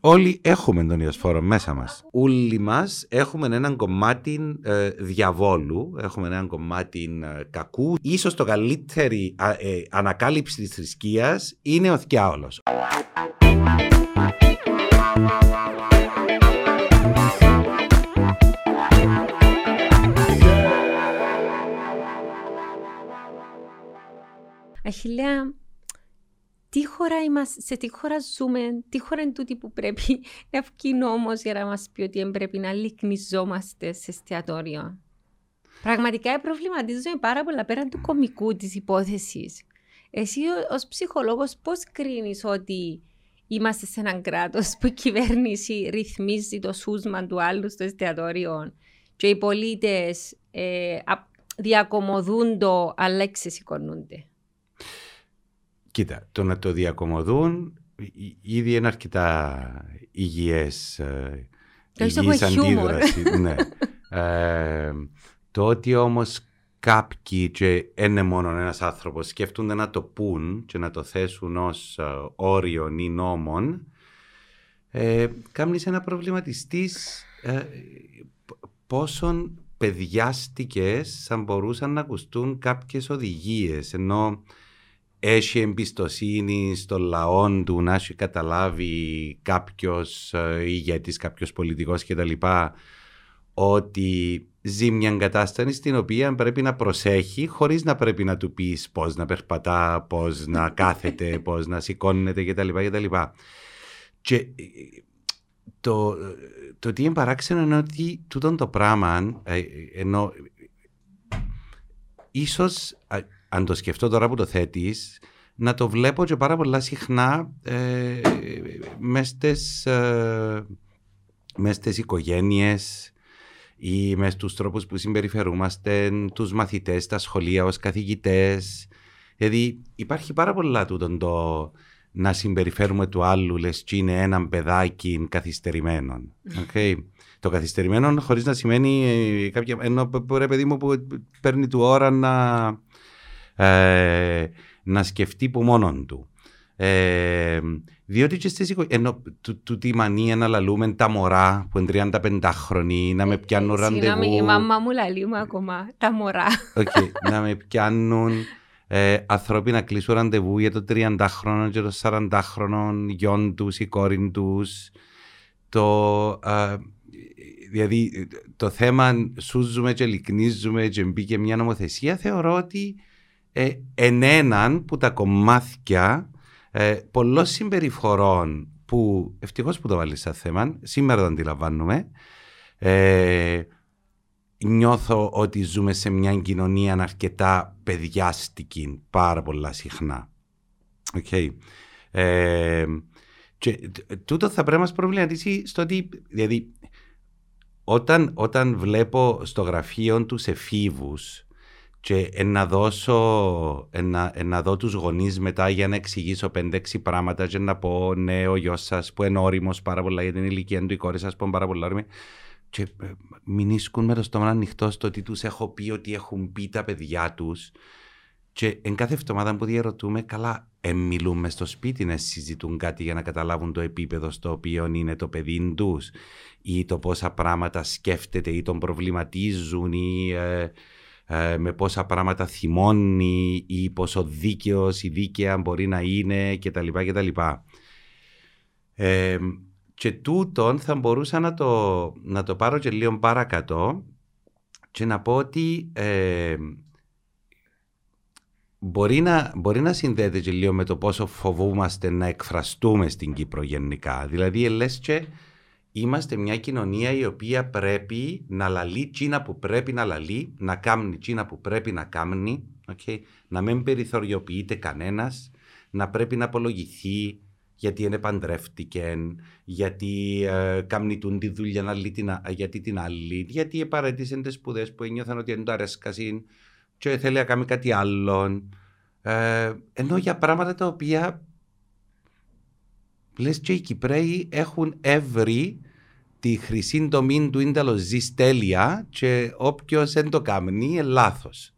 Όλοι έχουμε τον ιοσφόρο μέσα μας. Όλοι μας έχουμε έναν κομμάτι ε, διαβόλου, έχουμε έναν κομμάτι ε, κακού. Ίσως το καλύτερη ε, ανακάλυψη της θρησκείας είναι ο θκιάολος. Αχιλέα, τι χώρα είμαστε, σε τι χώρα ζούμε, τι χώρα είναι τούτη που πρέπει να βγει νόμο για να μας πει ότι πρέπει να λυκνιζόμαστε σε εστιατόριο. Πραγματικά προβληματίζομαι πάρα πολλά πέραν του κομικού της υπόθεσης. Εσύ ως ψυχολόγος πώς κρίνεις ότι είμαστε σε έναν κράτος που η κυβέρνηση ρυθμίζει το σούσμα του άλλου στο εστιατόριο και οι πολίτες ε, διακομωδούν το αλλά εξεσηκωνούνται. Κοίτα, το να το διακομωδούν ήδη είναι αρκετά υγιές, ε, υγιής αντίδραση. ναι. ε, το ότι όμως κάποιοι και είναι μόνο ένας άνθρωπος σκέφτονται να το πούν και να το θέσουν ως uh, όριον ή νόμον ε, κάνεις ένα προβληματιστής ε, πόσον παιδιάστικες θα μπορούσαν να ακουστούν κάποιες οδηγίες ενώ έχει εμπιστοσύνη στο λαό του να έχει καταλάβει κάποιος ε, ηγέτης, κάποιος πολιτικός κτλ. ότι ζει μια κατάσταση στην οποία πρέπει να προσέχει χωρίς να πρέπει να του πεις πώς να περπατά, πώς να κάθεται, πώς να σηκώνεται κτλ. κτλ. Και ε, το, το τι είναι παράξενο είναι ότι τούτο το πράγμα ε, ενώ ίσως αν το σκεφτώ τώρα που το θέτεις, να το βλέπω και πάρα πολλά συχνά ε, μες στις, ε, οικογένειες ή μες στους τρόπους που συμπεριφερούμαστε, τους μαθητές, τα σχολεία ως καθηγητές. Δηλαδή υπάρχει πάρα πολλά τούτο το να συμπεριφέρουμε του άλλου λες και είναι έναν παιδάκι καθυστερημένο. Okay. Το καθυστερημένο χωρίς να σημαίνει ε, κάποια... Ενώ ρε παιδί μου που παίρνει του ώρα να ε, να σκεφτεί που μόνον του. Ε, διότι και στις ενώ του, του τη μανία να λαλούμε τα μωρά που είναι 35 χρονοί να με ε, πιάνουν ραντεβού. Συγγνώμη, η μαμά μου λαλεί μου ακόμα τα μωρά. Okay, να με πιάνουν ε, ανθρώποι να κλείσουν ραντεβού για το 30 χρόνο και το 40 χρόνο γιον τους ή κόρη τους. Το, ε, δηλαδή το θέμα σούζουμε και λυκνίζουμε και μπήκε μια νομοθεσία θεωρώ ότι ε, εν έναν που τα κομμάτια ε, πολλών συμπεριφορών που ευτυχώς που το βάλεις σαν θέμα, σήμερα το αντιλαμβάνουμε. Ε, νιώθω ότι ζούμε σε μια κοινωνία αρκετά παιδιάστικη πάρα πολλά συχνά. Okay. Ε, και τούτο θα πρέπει να μας προβληματίσει στο ότι, δηλαδή, όταν, όταν βλέπω στο γραφείο τους εφήβους και να δώσω, να, να δω τους γονείς μετά για να εξηγήσω 5-6 πράγματα και να πω ναι ο γιος σας που είναι όριμος πάρα πολλά για την ηλικία του, η κόρη σας που είναι πάρα πολλά όριμη και ε, μην ίσκουν με το στόμα ανοιχτό στο ότι τους έχω πει ότι έχουν πει τα παιδιά τους. Και εν κάθε εβδομάδα που διαρωτούμε καλά ε, μιλούμε στο σπίτι να συζητούν κάτι για να καταλάβουν το επίπεδο στο οποίο είναι το παιδί τους ή το πόσα πράγματα σκέφτεται ή τον προβληματίζουν ή ε, ε, με πόσα πράγματα θυμώνει ή πόσο δίκαιος ή δίκαια μπορεί να είναι κτλ. κτλ. Ε, και τούτον θα μπορούσα να το, να το πάρω και λίγο παρακατώ και να πω ότι ε, μπορεί, να, μπορεί να συνδέεται και λίγο με το πόσο φοβούμαστε να εκφραστούμε στην Κύπρο γενικά. Δηλαδή, λες και Είμαστε μια κοινωνία η οποία πρέπει να λαλεί τσίνα που πρέπει να λαλεί, να κάνει τσίνα που πρέπει να κάνει, okay? να μην περιθωριοποιείται κανένας, να πρέπει να απολογηθεί γιατί είναι παντρεύτηκε, γιατί ε, καμνητούν τη δουλειά να λύει την, γιατί την άλλη, γιατί επαρέτησαν τις σπουδές που ένιωθαν ότι δεν το αρέσκασαν και θέλει να κάνει κάτι άλλο. Ε, ενώ για πράγματα τα οποία λες και οι Κυπρέοι έχουν έβρει τη χρυσή τομή του ίνταλο ζεις τέλεια και όποιος δεν το κάνει είναι λάθος.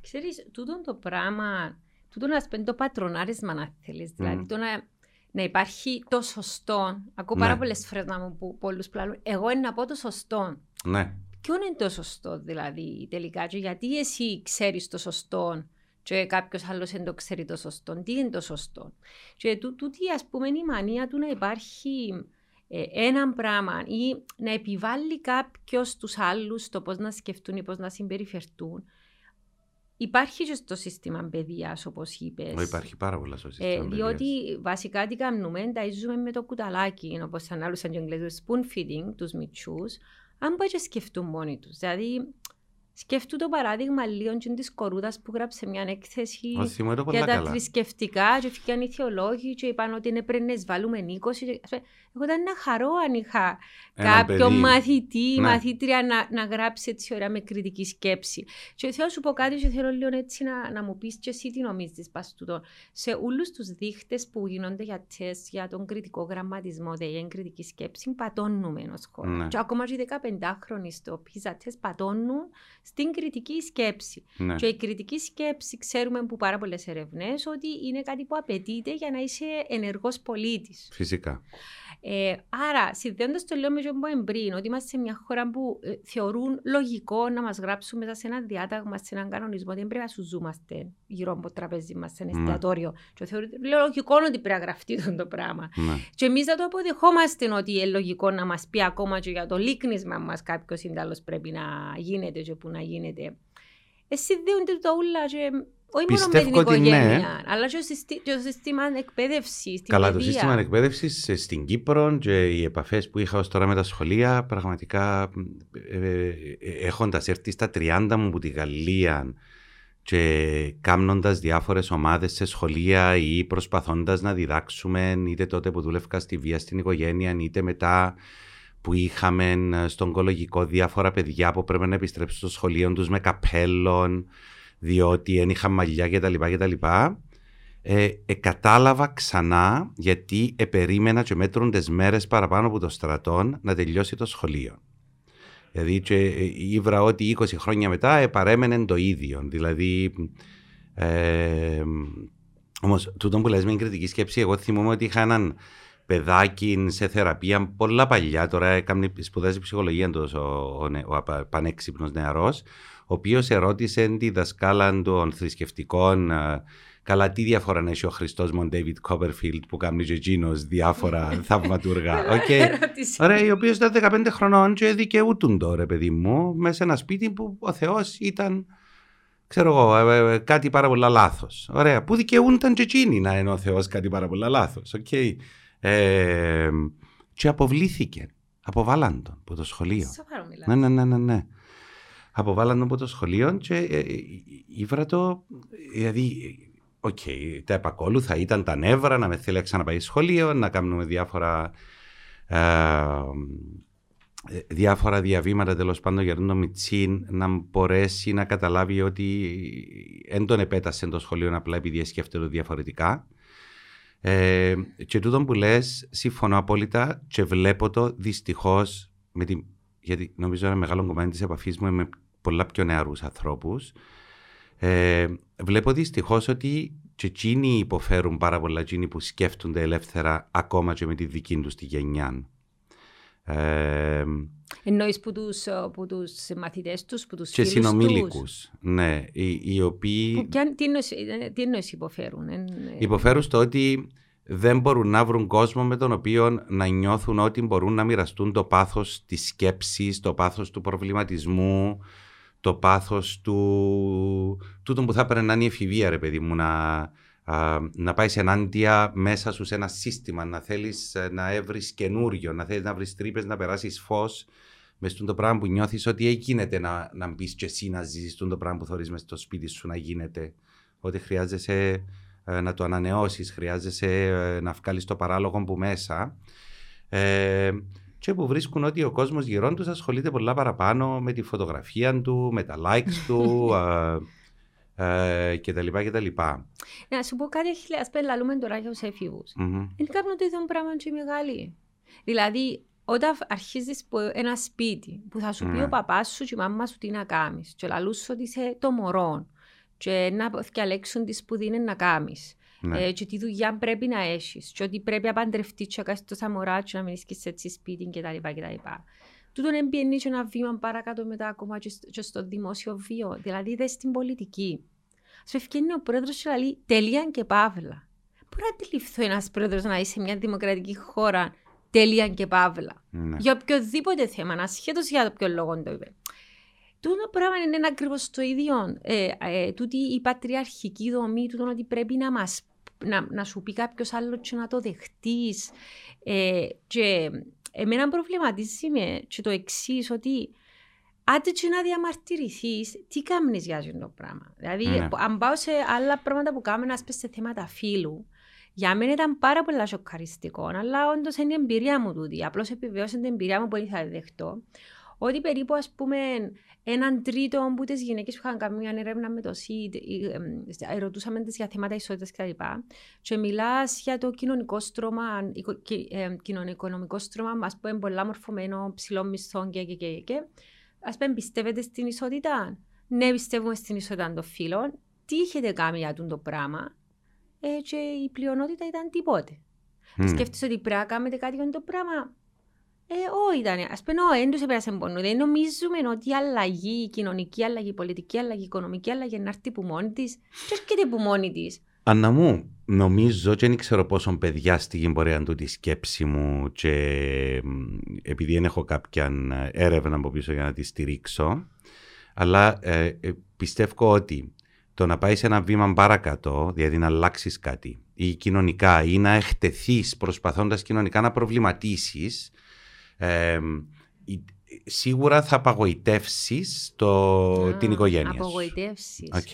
Ξέρεις, τούτο το πράγμα, τούτο να σπένει το πατρονάρισμα να θέλεις, δηλαδή mm. το να να υπάρχει το σωστό. Ακούω Ναι. πάρα πολλές φορές να μου πούν πολλούς πλάνου. Εγώ είναι να πω το σωστό. Ναι. Ποιο είναι το σωστό δηλαδή τελικά και γιατί εσύ ξέρεις το σωστό και κάποιος άλλος δεν το ξέρει το σωστό. Τι είναι το σωστό. Και τού- τούτη ας πούμε είναι η μανία του να υπάρχει ε, ένα πράγμα ή να επιβάλλει κάποιος τους άλλους το πώς να σκεφτούν ή πώς να συμπεριφερθούν. Υπάρχει και στο σύστημα παιδείας όπως είπες. Ω, Υπάρχει πάρα πολλά στο Ε, σύστημα διότι παιδείας. βασικά τι κάνουμε, ταΐζουμε με το κουταλάκι, όπως ανάλουσαν και οι Εγγλέζοι, spoon feeding τους μητσούς, αν πάει και σκεφτούν μόνοι τους. Δηλαδή, σκεφτούν το παράδειγμα λίγο και της κορούδας που γράψε μια έκθεση Ω, θυμώ το πολλά για τα καλά. θρησκευτικά και φύγαν οι θεολόγοι και είπαν ότι είναι πρέπει να εισβάλλουμε 20. και- Ας πούμε, Εγώ ήταν ένα χαρό αν είχα Έναν κάποιο παιδί. μαθητή, Ναι. μαθήτρια να, να γράψει έτσι ωραία με κριτική σκέψη. Και θέλω να σου πω κάτι και θέλω λίγο έτσι να, να μου πεις και εσύ τι νομίζεις πας τούτο. Σε όλους τους δείχτες που γίνονται για τεστ για τον κριτικό γραμματισμό, δηλαδή για την κριτική σκέψη, πατώνουμε ως χώρα. Ναι. Και ακόμα και οι 15χρονοι στο PISA test πατώνουν στην κριτική σκέψη. Ναι. Και η κριτική σκέψη ξέρουμε από πάρα πολλές ερευνές ότι είναι κάτι που απαιτείται για να είσαι ενεργός πολίτης. Φυσικά. Ε, άρα, συνδέοντας το λέω με το που είπαμε πριν, ότι είμαστε σε μια χώρα που ε, θεωρούν λογικό να μας γράψουν μέσα σε ένα διάταγμα, σε έναν κανονισμό, ότι δεν πρέπει να σου ζούμαστε γύρω από το τραπέζι μας, σε ένα Ναι. εστιατόριο. Και θεωρούν λέω, λογικό ότι πρέπει να γραφτεί αυτό το πράγμα. Ναι. Και εμείς θα το αποδεχόμαστε ότι είναι λογικό να μας πει ακόμα και για το λίκνισμα μας κάποιος σύνταλο πρέπει να γίνεται και που να γίνεται. Εσύ δίνονται τα ούλα και όχι μόνο με την Πιστεύω ότι ναι. οικογένεια, αλλά και το, συστή, και το σύστημα εκπαίδευσης, στην Καλά, το παιδεία. σύστημα εκπαίδευσης στην Κύπρο και οι επαφές που είχα ως τώρα με τα σχολεία, πραγματικά ε, έχοντας έρθει στα 30 μου από τη Γαλλία και κάνοντα διάφορες ομάδες σε σχολεία ή προσπαθώντας να διδάξουμε, είτε τότε που δούλευκα στη βία στην οικογένεια, είτε μετά που είχαμε στον οικολογικό διάφορα παιδιά που πρέπει να επιστρέψουν στο σχολείο τους με καπέλων, διότι δεν είχαν μαλλιά κτλ. κτλ. Ε, ε, κατάλαβα ξανά γιατί επερίμενα και μέτρουν τις μέρες παραπάνω από το στρατόν να τελειώσει το σχολείο. Δηλαδή και ε, ήβρα ότι 20 χρόνια μετά ε, παρέμενε το ίδιο. Δηλαδή, ε, όμως τούτο που λες με την κριτική σκέψη, εγώ θυμούμαι ότι είχα έναν παιδάκι σε θεραπεία πολλά παλιά, τώρα έκανε, σπουδάζει ψυχολογία του ο, ο, ο, ο πανέξυπνος νεαρός, ο οποίος ερώτησε τη δασκάλα των θρησκευτικών ε, Καλά, τι διαφορά έχει ο Χριστός με τον David Copperfield που κάνει και εκείνος διάφορα θαυματουργά. Okay. Ερώτηση. Ωραία, οι οποίοι ήταν 15 χρονών και δικαιούτουν τώρα, παιδί μου, μέσα σε ένα σπίτι που ο Θεός ήταν, ξέρω εγώ, ε, ε, κάτι πάρα πολλά λάθος. Ωραία, που δικαιούνταν και εκείνοι να είναι ο Θεός κάτι πάρα πολλά λάθος. Okay. Ε, και αποβλήθηκε. Αποβάλαν τον από το σχολείο. Σοβαρό μιλάς. Ναι, ναι, ναι, ναι. ναι. Αποβάλαν τον από το σχολείο και ε, ήβρα το. Δηλαδή, οκ, τα επακόλουθα ήταν τα νεύρα να με θέλει να ξαναπάει σχολείο, να κάνουμε διάφορα. ε, διάφορα διαβήματα τέλος πάντων για τον μιτσήν να μπορέσει να καταλάβει ότι δεν τον επέταξε το σχολείο απλά επειδή σκέφτεται διαφορετικά. Ε, και τούτο που λες, συμφωνώ απόλυτα και βλέπω το δυστυχώς, γιατί νομίζω ένα μεγάλο κομμάτι της επαφής μου με πολλά πιο νεαρούς ανθρώπους. Ε, βλέπω δυστυχώς ότι και εκείνοι υποφέρουν πάρα πολλά, εκείνοι που σκέφτονται ελεύθερα ακόμα και με τη δική τους τη γενιά. Ε, Εννοείς που τους, που τους μαθητές τους, που τους και φίλους συνομήλικους, ναι, οι, οι οποίοι... Που, ποια, τι, εννοείς, τι εννοείς υποφέρουν. Εν, Υποφέρουν στο ότι δεν μπορούν να βρουν κόσμο με τον οποίο να νιώθουν ότι μπορούν να μοιραστούν το πάθος της σκέψης, το πάθος του προβληματισμού, το πάθος του... τούτο που θα έπρεπε να είναι η εφηβεία, ρε παιδί μου, να, α, να πάεις ενάντια μέσα σου σε ένα σύστημα, να θέλεις να έβρεις καινούριο, να θέλεις να βρεις τρύπες, να περάσεις φως μες στο πράγμα που νιώθεις ότι γίνεται να, να μπεις και εσύ να ζήσεις το πράγμα που θωρείς μες στο σπίτι σου να γίνεται. Ότι χρειάζεσαι ε, να το ανανεώσεις, χρειάζεσαι ε, να βγάλεις το παράλογο που μέσα. Ε, και που βρίσκουν ότι ο κόσμος γύρω τους ασχολείται πολλά παραπάνω με τη φωτογραφία του, με τα likes του ε, και τα λοιπά και τα λοιπά. Να σου πω κάτι, ας πελαλούμε τώρα για τους έφηβους. Mm-hmm. Δεν κάνουν το ίδιο πράγμα και οι μεγάλοι. Δηλαδή, όταν αρχίζεις από ένα σπίτι που θα σου πει Ναι. ο παπάς σου και η μάμα σου τι να κάνεις και λαλούς ότι είσαι το μωρό και να διαλέξουν τη σπουδή είναι να κάνεις. Ναι. Ε, και τι δουλειά πρέπει να έχεις. Και ότι πρέπει να παντρευτείς και να κάνεις τόσα μωρά και να μείνεις και σε έτσι σπίτι κτλ. κτλ. Τούτον εμπιενεί και ένα βήμα παρακάτω μετά ακόμα και στο, και στο δημόσιο βίο. Δηλαδή, δε στην πολιτική. Σου ευκαινεί ο πρόεδρος και λέει τελεία και παύλα. Μπορεί να αντιληφθώ ένας πρόεδρος να είσαι σε μια δημοκρατική χώρα τελεία και παύλα. Ναι. Για οποιοδήποτε θέμα, ασχέτως για το ποιο λόγο το είπε. Τούτο πράγμα είναι ακριβώς το ίδιο. Ε, ε, τούτη η πατριαρχική δομή, τούτο ότι πρέπει να, μας, να, να σου πει κάποιος άλλος και να το δεχτείς. Ε, και εμένα προβληματίζει με και το εξής, ότι άντε και να διαμαρτυρηθείς, τι κάνει για αυτό το πράγμα. Δηλαδή, Ναι. αν πάω σε άλλα πράγματα που κάνουμε, ας πούμε, σε θέματα φύλου, για μένα ήταν πάρα πολύ σοκαριστικό, αλλά όντως είναι η εμπειρία μου τούτη. Απλώς επιβεβαίωσε την εμπειρία μου που δεν θα δεχτώ. Ότι περίπου, ας πούμε, έναν τρίτο από τις γυναίκες που είχαν κάνει μια έρευνα με το ΣΥΔ, ρωτούσαμε τις για θέματα ισότητας κτλ. Και μιλάς για το κοινωνικό στρώμα, οικο- κι- ε, κοινωνικονομικό στρώμα, ας πούμε, πολλά μορφωμένο, ψηλών μισθών και, και, και, και. Α πούμε, πιστεύετε στην ισότητα; Ναι, πιστεύουμε στην ισότητα των φύλων. Τι έχετε κάνει για αυτό το πράγμα; Ε, και η πλειονότητα ήταν τίποτε. Μμ. Σκέφτεσαι ότι πρέπει να κάνετε κάτι για το πράγμα; Ε, όχι ήταν. Ας πούμε, όχι, δεν τους επέρασε πόνο. Δεν νομίζουμε ότι η αλλαγή, η κοινωνική αλλαγή, η πολιτική αλλαγή, η οικονομική αλλαγή να έρθει που μόνη της και έρχεται που μόνη της. Αννα μου, νομίζω και δεν ξέρω πόσο παιδιά στην πορεία του τη σκέψη μου και μ, επειδή δεν έχω κάποια έρευνα από πίσω για να τη στηρίξω, αλλά ε, ε, πιστεύω ότι το να πάει σε ένα βήμα παρακάτω, δηλαδή να αλλάξεις κάτι ή κοινωνικά ή να εκτεθείς προσπαθώντας κοινωνικά να προβληματίσεις, ε, η- σίγουρα θα απογοητεύσεις το, την οικογένεια σου. Απογοητεύσεις. Οκ.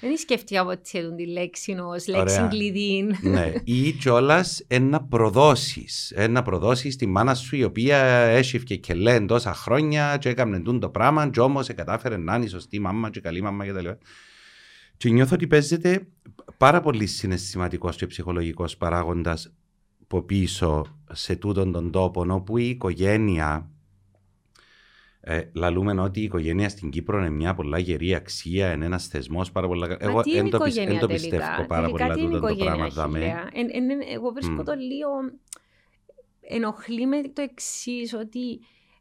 Δεν σκέφτηκα ποτέ τον τη λέξη ως λέξης Ωραία. κλειδί. ναι. Ή κιόλας να προδώσει. Να προδώσει τη μάνα σου η οποία έσυψε κκελλέ τόσα χρόνια και έκανε τούτο το πράγμα, και όμως κατάφερε να είναι η σωστή μάμα και καλή μάμα κτλ. Και νιώθω ότι παίζεται πάρα πολύ συναισθηματικός και ψυχολογικός παράγοντας από πίσω σε τούτον τον τόπο, όπου η οικογένεια. Ε, λαλούμε ότι η οικογένεια στην Κύπρο είναι μια πολλά γερή αξία, είναι ένας θεσμός πάρα πολλά. Μα Εγώ τι είναι δεν το, πισ- οικογένεια δεν το τελικά; πιστεύω πάρα Τελικά πολλά τι είναι τούτο το οικογένεια, πράγμα. δάμε. Αχιλλέα. Εν- εν- εν- Εγώ βρίσκω Μμ. το λίγο ενοχλεί με το εξής ότι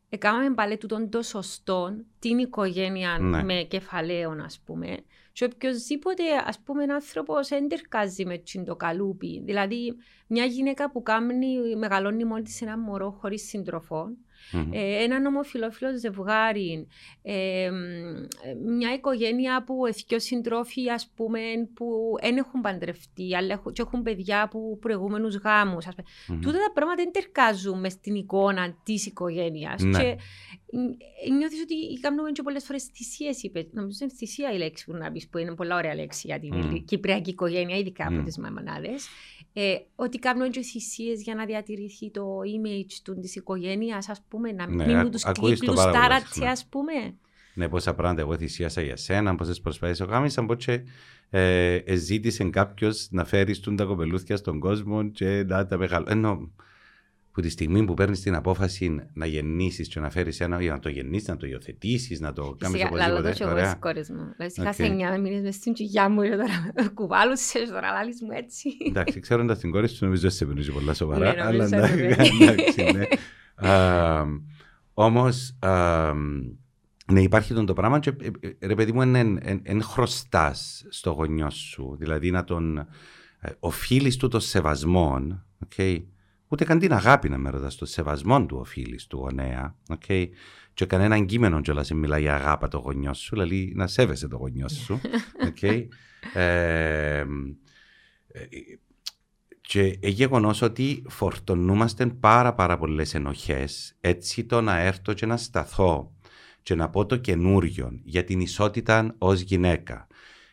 έκαναμε πάλι τούτον το σωστό, την οικογένεια Ναι. με κεφαλαίων ας πούμε και οποιοδήποτε ας πούμε άνθρωπος δεν τερκάζει με τσιν το καλούπι. Δηλαδή μια γυναίκα που κάνει, μεγαλώνει μόνη της ένα μωρό χωρίς σύντροφο Μμμ. ε, έναν ομοφιλόφιλο ζευγάρι, ε, μ, μια οικογένεια που εθικιό συντρόφοι, ας πούμε, που δεν έχουν παντρευτεί, αλλά έχουν, και έχουν παιδιά που προηγούμενους γάμους. Ας πούμε. Μμμ. Τούτα τα πράγματα δεν τερκάζουν μες στην εικόνα της οικογένειας. Ναι. Και ε, νιώθεις ότι κάνουμε και πολλές φορές θυσίες, είπε. Νομίζω είναι θυσία η λέξη που να πεις, που είναι πολλά ωραία λέξη για την Μμ. κυπριακή οικογένεια, ειδικά από Μμ. τις μαμανάδες. Ε, ότι κάνουν και θυσίες για να διατηρηθεί το image του της οικογένειας, ας πούμε, να Ναι, μείνουν α- τους ακούεις το κύκλους πάρα πολύ τάρατσι, συχνά. ας πούμε. Ναι, πόσα πράγματα εγώ θυσίασα για σένα, πόσες προσπάθειες έκανα, πότε ε, ζήτησε κάποιος να φέρεις τούν τα κοπελούθια στον κόσμο και να τα μεγάλο. Ενώ που τη στιγμή που παίρνεις την απόφαση να γεννήσεις και να φέρεις ένα, για να το γεννήσεις, να το υιοθετήσεις, να το κάνεις Φυσικά, λαλώ το οπωσδήποτε. και εγώ Ωραία. στις κόρες μου. Δηλαδή, είχα Οκ. σε εννιά μήνες μες στην τσιγιά μου και τώρα κουβάλουσες, τώρα λάλης μου έτσι. Εντάξει, ξέροντας την κόρη σου, νομίζω σε παίρνει πολλά σοβαρά. Ναι, αλλά νομίζω ότι εντάξει, ναι. εντάξει, ναι. Όμως, ναι, υπάρχει τον το πράγμα και ε, ε, ρε παιδί μου, εν χρωστάς στο γονιό σου. Δηλαδή να τον ε, οφείλεις του το σεβασμό, okay, ούτε καν την αγάπη να με ρωτάς, το σεβασμό του οφείλει του γονέα. Okay, και κανένα κείμενο κιόλας δεν μιλάει για αγάπη το γονιό σου, δηλαδή να σέβεσαι το γονιό σου. Okay. Ε, ε, και γεγονός ότι φορτωνούμαστε πάρα πάρα πολλές ενοχές, έτσι το να έρθω και να σταθώ και να πω το καινούριο για την ισότητα ως γυναίκα.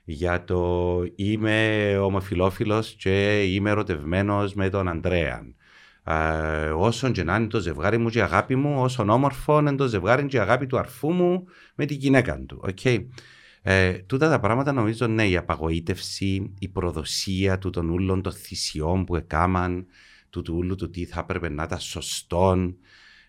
Για το είμαι ομοφιλόφιλος και είμαι ερωτευμένος με τον Αντρέα. Ε, όσον και να είναι το ζευγάρι μου και η αγάπη μου, όσον όμορφο είναι το ζευγάρι και η αγάπη του αρφού μου με την γυναίκα του. Okay. Ε, τούτα τα πράγματα νομίζω ναι, η απαγοήτευση, η προδοσία του των ούλων των θυσιών που έκαναν, του του ούλου του τι θα έπρεπε να ήταν σωστόν,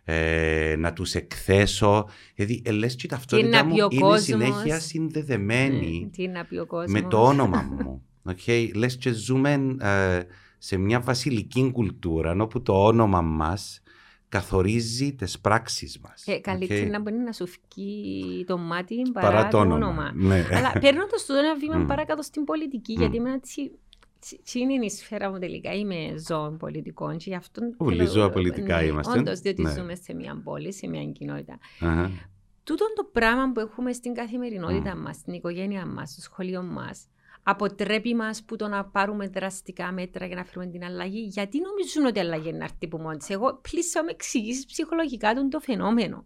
ε, να τους εκθέσω. Δηλαδή, ε, λες και η ταυτότητα να μου πει ο είναι κόσμος. συνέχεια συνδεδεμένη Τι να πει ο κόσμος. με το όνομα μου. Okay. Λες και ζούμε ε, σε μια βασιλική κουλτούρα όπου το όνομα μας καθορίζει τις πράξεις μας. Ε, καλύτερα okay. να μπορεί να σου φύγει το μάτι παρά, Παρά το το όνομα. όνομα. Ναι. Αλλά παίρνοντας το ένα βήμα Μμ. παρακάτω στην πολιτική, Μμ. γιατί είμαι έτσι... τσι- τσι είναι η σφαίρα μου τελικά, είμαι ζώων πολιτικών και γι' αυτό... Όλοι θέλω- ζώα πολιτικά ναι, είμαστε. Όντως, διότι Ναι. ζούμε σε μια πόλη, σε μια κοινότητα. Αχα. Τούτο το πράγμα που έχουμε στην καθημερινότητα Μμ. μας, στην οικογένεια μας, στο σχολείο μας, αποτρέπει μας που το να πάρουμε δραστικά μέτρα για να φέρουμε την αλλαγή. Γιατί νομίζουν ότι η αλλαγή είναι να έρθει που μόνη της; Εγώ πλήσα με εξηγήσεις ψυχολογικά τον το φαινόμενο.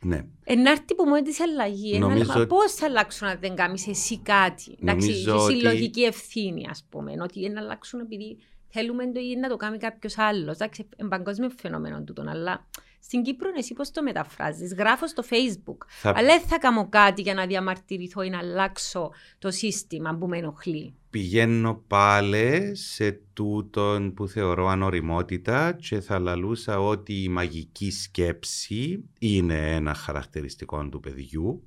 Ναι. Ε, να έρθει που μόνη της η αλλαγή. Νομίζω Νομίζω... ότι- Πώς θα αλλάξουν αν δεν κάνεις εσύ κάτι; Εντάξει, Νομίζω η ότι- συλλογική ευθύνη, ας πούμε. Ότι να αλλάξουν επειδή θέλουμε το ή να το κάνει κάποιος άλλος. Εντάξει, είναι παγκόσμιο φαινόμενο τούτο. Αλλά στην Κύπρο εσύ πώς το μεταφράζεις; Γράφω στο Facebook. Θα Αλλά δεν θα κάνω κάτι για να διαμαρτυρηθώ ή να αλλάξω το σύστημα που με ενοχλεί. πηγαίνω πάλι σε τούτον που θεωρώ ανοριμότητα και θα λαλούσα ότι η μαγική σκέψη είναι ένα χαρακτηριστικό του παιδιού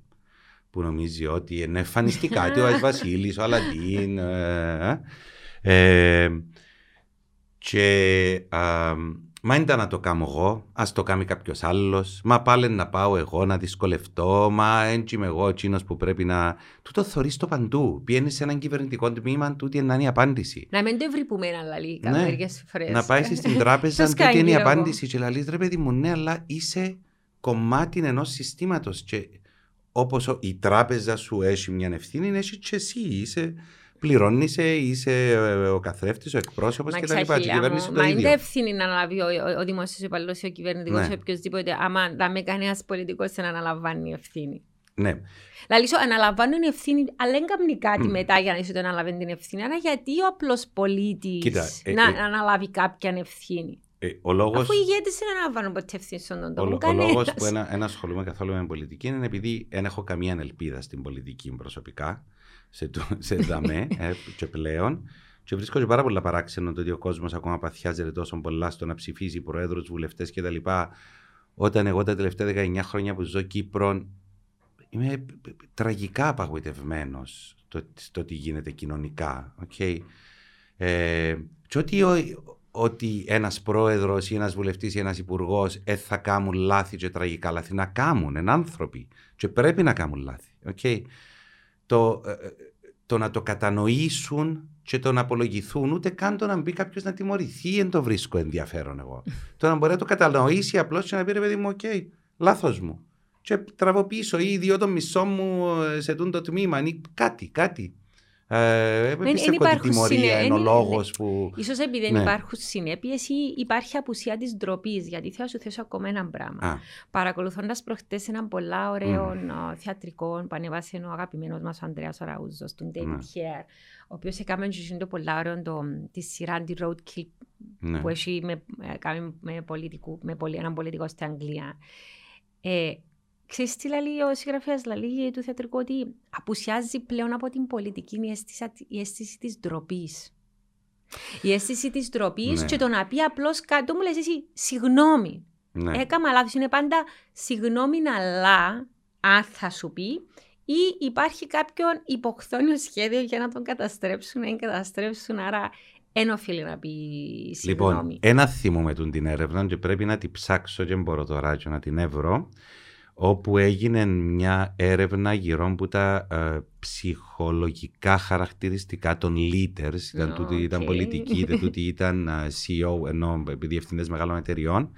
που νομίζει ότι είναι εμφανιστεί κάτι ο Αϊς Βασίλης, ο Αλαντίν ε, ε, και α, μα ήταν να το κάνω εγώ, ας το κάνει κάποιος άλλος, μα πάλι να πάω εγώ να δυσκολευτώ, μα έτσι είμαι εγώ εκείνος που πρέπει να... Τούτο θωρείς το παντού, πιένεις σε έναν κυβερνητικό τμήμα, τούτη είναι η απάντηση. Να μην το ευρυπούμε ένα λαλί Ναι. μερικές φορές. Να πάεις στην τράπεζα, Ποιος τούτη είναι η κάνει, εγώ. απάντηση και λαλείς ρε παιδί μου, ναι, αλλά είσαι κομμάτι ενός συστήματος και όπως η τράπεζα σου έχει μια ευθύνη, έχει και εσύ, είσαι... Πληρώνεις, είσαι ε, ο καθρέφτης, ο εκπρόσωπος Μα και τα λοιπά. Και η ξαχίλια κυβέρνηση μου, το Μα είναι ίδιο. ευθύνη να αναλάβει ο, ο, ο δημόσιος υπαλλήλος ή ο κυβερνητικό Ναι. ή οποιοδήποτε. Άμα δεν με κανένα πολιτικός να αναλαμβάνει ευθύνη. Ναι. Δηλαδή, σου αναλαμβάνουν ευθύνη, αλλά δεν κάνει κάτι Μμ. μετά για να είσαι το αναλαβαίνει την ευθύνη. Άρα, γιατί ο απλός πολίτης Κοίτα, ε, να ε, αναλάβει κάποια ευθύνη; Ε, ο λόγος, Αφού οι ηγέτες δεν αναλαμβάνουν ποτέ ευθύνη στον τον ο, τόπο. ο κανένας. λόγος που ένα, ένα ασχολούμαι καθόλου με πολιτική είναι επειδή δεν έχω καμία ελπίδα στην πολιτική προσωπικά, σε, το- σε δαμέ ε, και πλέον. Και βρίσκω και πάρα πολλά παράξενο το ότι ο κόσμος ακόμα παθιάζεται τόσο πολλά στο να ψηφίζει προέδρους, βουλευτές κτλ. Όταν εγώ τα τελευταία 19 χρόνια που ζω Κύπρο είμαι τραγικά απογοητευμένος στο, στο τι γίνεται κοινωνικά. Okay. Ε, και ότι, ο, ότι ένας πρόεδρος ή ένας βουλευτής ή ένας υπουργός ε, θα κάνουν λάθη και τραγικά λάθη. Να κάνουν, είναι άνθρωποι και πρέπει να κάνουν λάθη. Okay. Το, ε, ε, το να το κατανοήσουν και το να απολογηθούν, ούτε καν το να μπει κάποιος να τιμωρηθεί, δεν το βρίσκω ενδιαφέρον εγώ. το να μπορεί να το κατανοήσει απλώς και να πει ρε παιδί μου, οκ, λάθος μου. Και τραβώ πίσω ή ιδιώ το μισό μου ε, σε τούν το τμήμα, ή κάτι, κάτι. Ε, εν πιστεύω ότι η υπάρχουν τιμωρία συνε- είναι ο εν- λόγος που. Ίσως επειδή δεν Ναι. υπάρχουν συνέπειε ή υπάρχει απουσία της ντροπής. Γιατί θέλω να σου θέσω ακόμα ένα πράγμα. Α, Παρακολουθώντας προχτές έναν πολλά ωραίο α, θεατρικό που ανεβάσε ο αγαπημένος μας ο Ανδρέας Ραούζος, τον David Ναι. Hare, ο οποίος έκαμε και το πολλά ωραίο το, τη σειρά τη Roadkill ναι. που έχει με, ε, κάνει με, πολιτικού, με πολι, έναν πολιτικό στην Αγγλία. Ε, Ξέρεις τι λέει ο συγγραφέας λέει του θεατρικού ότι απουσιάζει πλέον από την πολιτική η αίσθηση, η αίσθηση της ντροπής. Η αίσθηση της ντροπής Ναι. και το να πει απλώς κάτι, μου λες εσύ, συγγνώμη, ναι. έκανα λάθος. Είναι πάντα συγγνώμη αλλά, αν θα σου πει, ή υπάρχει κάποιον υποχθόνιο σχέδιο για να τον καταστρέψουν, να καταστρέψουν, άρα δεν οφείλει να πει συγγνώμη. Λοιπόν, ένα θυμούμε τον την έρευνα και πρέπει να την ψάξω και δεν μπορώ τώρα και να την εύρω όπου έγινε μια έρευνα γύρω από τα ε, ψυχολογικά χαρακτηριστικά των leaders, ήταν, Ω, τούτοι ήταν οκ. πολιτικοί, είτε τούτοι ήταν ε, CEO, ενώ διευθυντές μεγάλων εταιριών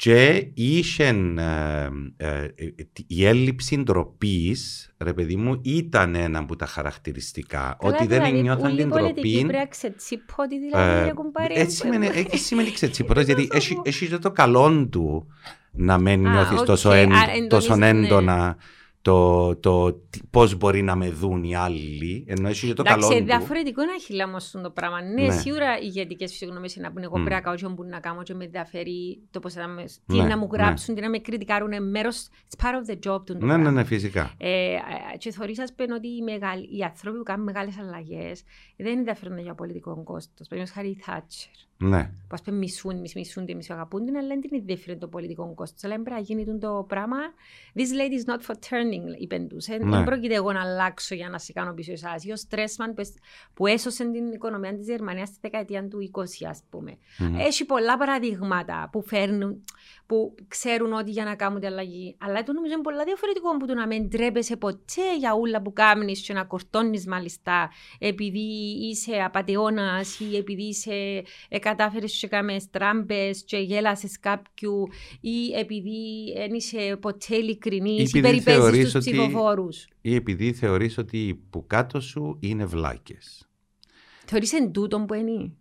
και είχε ε, ε, ε, η έλλειψη ντροπής, ρε παιδί μου, ήταν ένα από τα χαρακτηριστικά. Καλά, ότι δεν δηλαδή, νιώθαν ούλοι την πολιτικοί ντροπή. Πρέπει να ξετσίπω ότι δηλαδή Ε, έχουν πάρει... έτσι σημαίνει, έτσι σημαίνει ξετσίπρος, γιατί Τόσο έχει, μου. έχεις και το καλό του να μην Α, νιώθεις οκ. τόσο, Α, εν, εντονίζεις, τόσο ναι. έντονα το, το, τι- πώς μπορεί να με δουν οι άλλοι, ενώ έχει και το καλό Εντάξει, του. διαφορετικό είναι αχιλά όμως το πράγμα. Ναι, Ναι. σίγουρα οι ηγετικές φυσιογνωμίες είναι να πούνε εγώ Μμ. πρέπει να κάνω ό,τι μπορεί να κάνω και με ενδιαφέρει το πώς θα με, τι Ναι, να μου ναι. γράψουν, τι να με κριτικάρουν, είναι μέρος, it's part of the job του. το Ναι, ναι, πράγμα. ναι, φυσικά. Ε, ε, και θεωρείς ας πούμε ότι οι, μεγάλοι, οι άνθρωποι που κάνουν μεγάλες αλλαγές δεν ενδιαφέρονται για πολιτικό κόστος. Παραδείγματος χάρη η Θάτσερ. Ναι. Που ας πούμε μισούν, μισ, μισούνται, μισοαγαπούν την, αλλά δεν την ενδιαφέρει το πολιτικό κόστος. Αλλά πρέπει να γίνει τον το πράγμα. This lady is not for turning, είπεν τους. Ε, Ναι. Δεν πρόκειται εγώ να αλλάξω για να σε κάνω πίσω εσάς. Ή ο Στρέσμαν που, εσ- που έσωσε την οικονομία της Γερμανίας στη δεκαετία του 20, ας πούμε. Μμμ. Έχει πολλά παραδείγματα που φέρνουν, που ξέρουν ότι για να κάνουν την αλλαγή. Αλλά το νομίζω είναι πολλά διαφορετικό που το να μην τρέπεσαι ποτέ για ούλα που κάνεις και να κορτώνεις μάλιστα επειδή είσαι απατεώνας ή επειδή είσαι ε, κατάφερες και κάμες τράμπες και γέλασες κάποιου ή επειδή δεν είσαι ποτέ ειλικρινής ή Επειδή περιπέζεις θεωρείς τους ότι- ψηφοφόρους; Ή επειδή θεωρείς ότι που κάτω σου είναι βλάκες. Θεωρείς εν τούτον που είναι.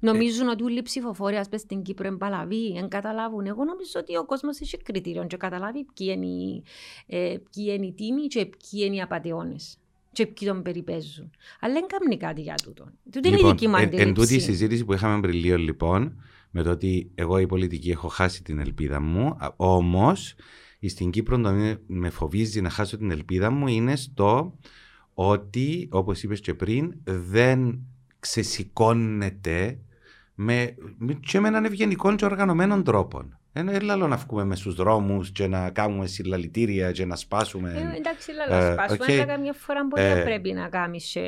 Νομίζουν ότι όλοι οι ψηφοφόροι ας πες στην Κύπρο είναι παλαβοί, δεν καταλάβουν. Εγώ νομίζω ότι ο κόσμος έχει κριτήριο και καταλάβει ποιοι είναι, οι- ε, ποιοι είναι οι τίμοι και ποιοι είναι οι απατεώνες και ποιοι τον περιπέζουν. Αλλά δεν κάνουν κάτι για τούτο. Τούτη είναι η δική μου εν, εν τούτη η αντίληψη. συζήτηση που είχαμε πριν λίγο λοιπόν, με το ότι εγώ η πολιτική έχω χάσει την ελπίδα μου, όμως στην Κύπρο το με- με φοβίζει να χάσω την ελπίδα μου είναι στο ότι, όπως είπες και πριν, δεν ξεσηκώνεται με, με- και με έναν ευγενικό και οργανωμένο τρόπο. Δεν είναι άλλο να βγούμε μες στους δρόμους και να κάνουμε συλλαλητήρια και να σπάσουμε. Ε, εντάξει, Ε, λαλά, σπάσουμε, οκ. αλλά καμιά φορά μπορεί Ε, να πρέπει να κάνεις... ε,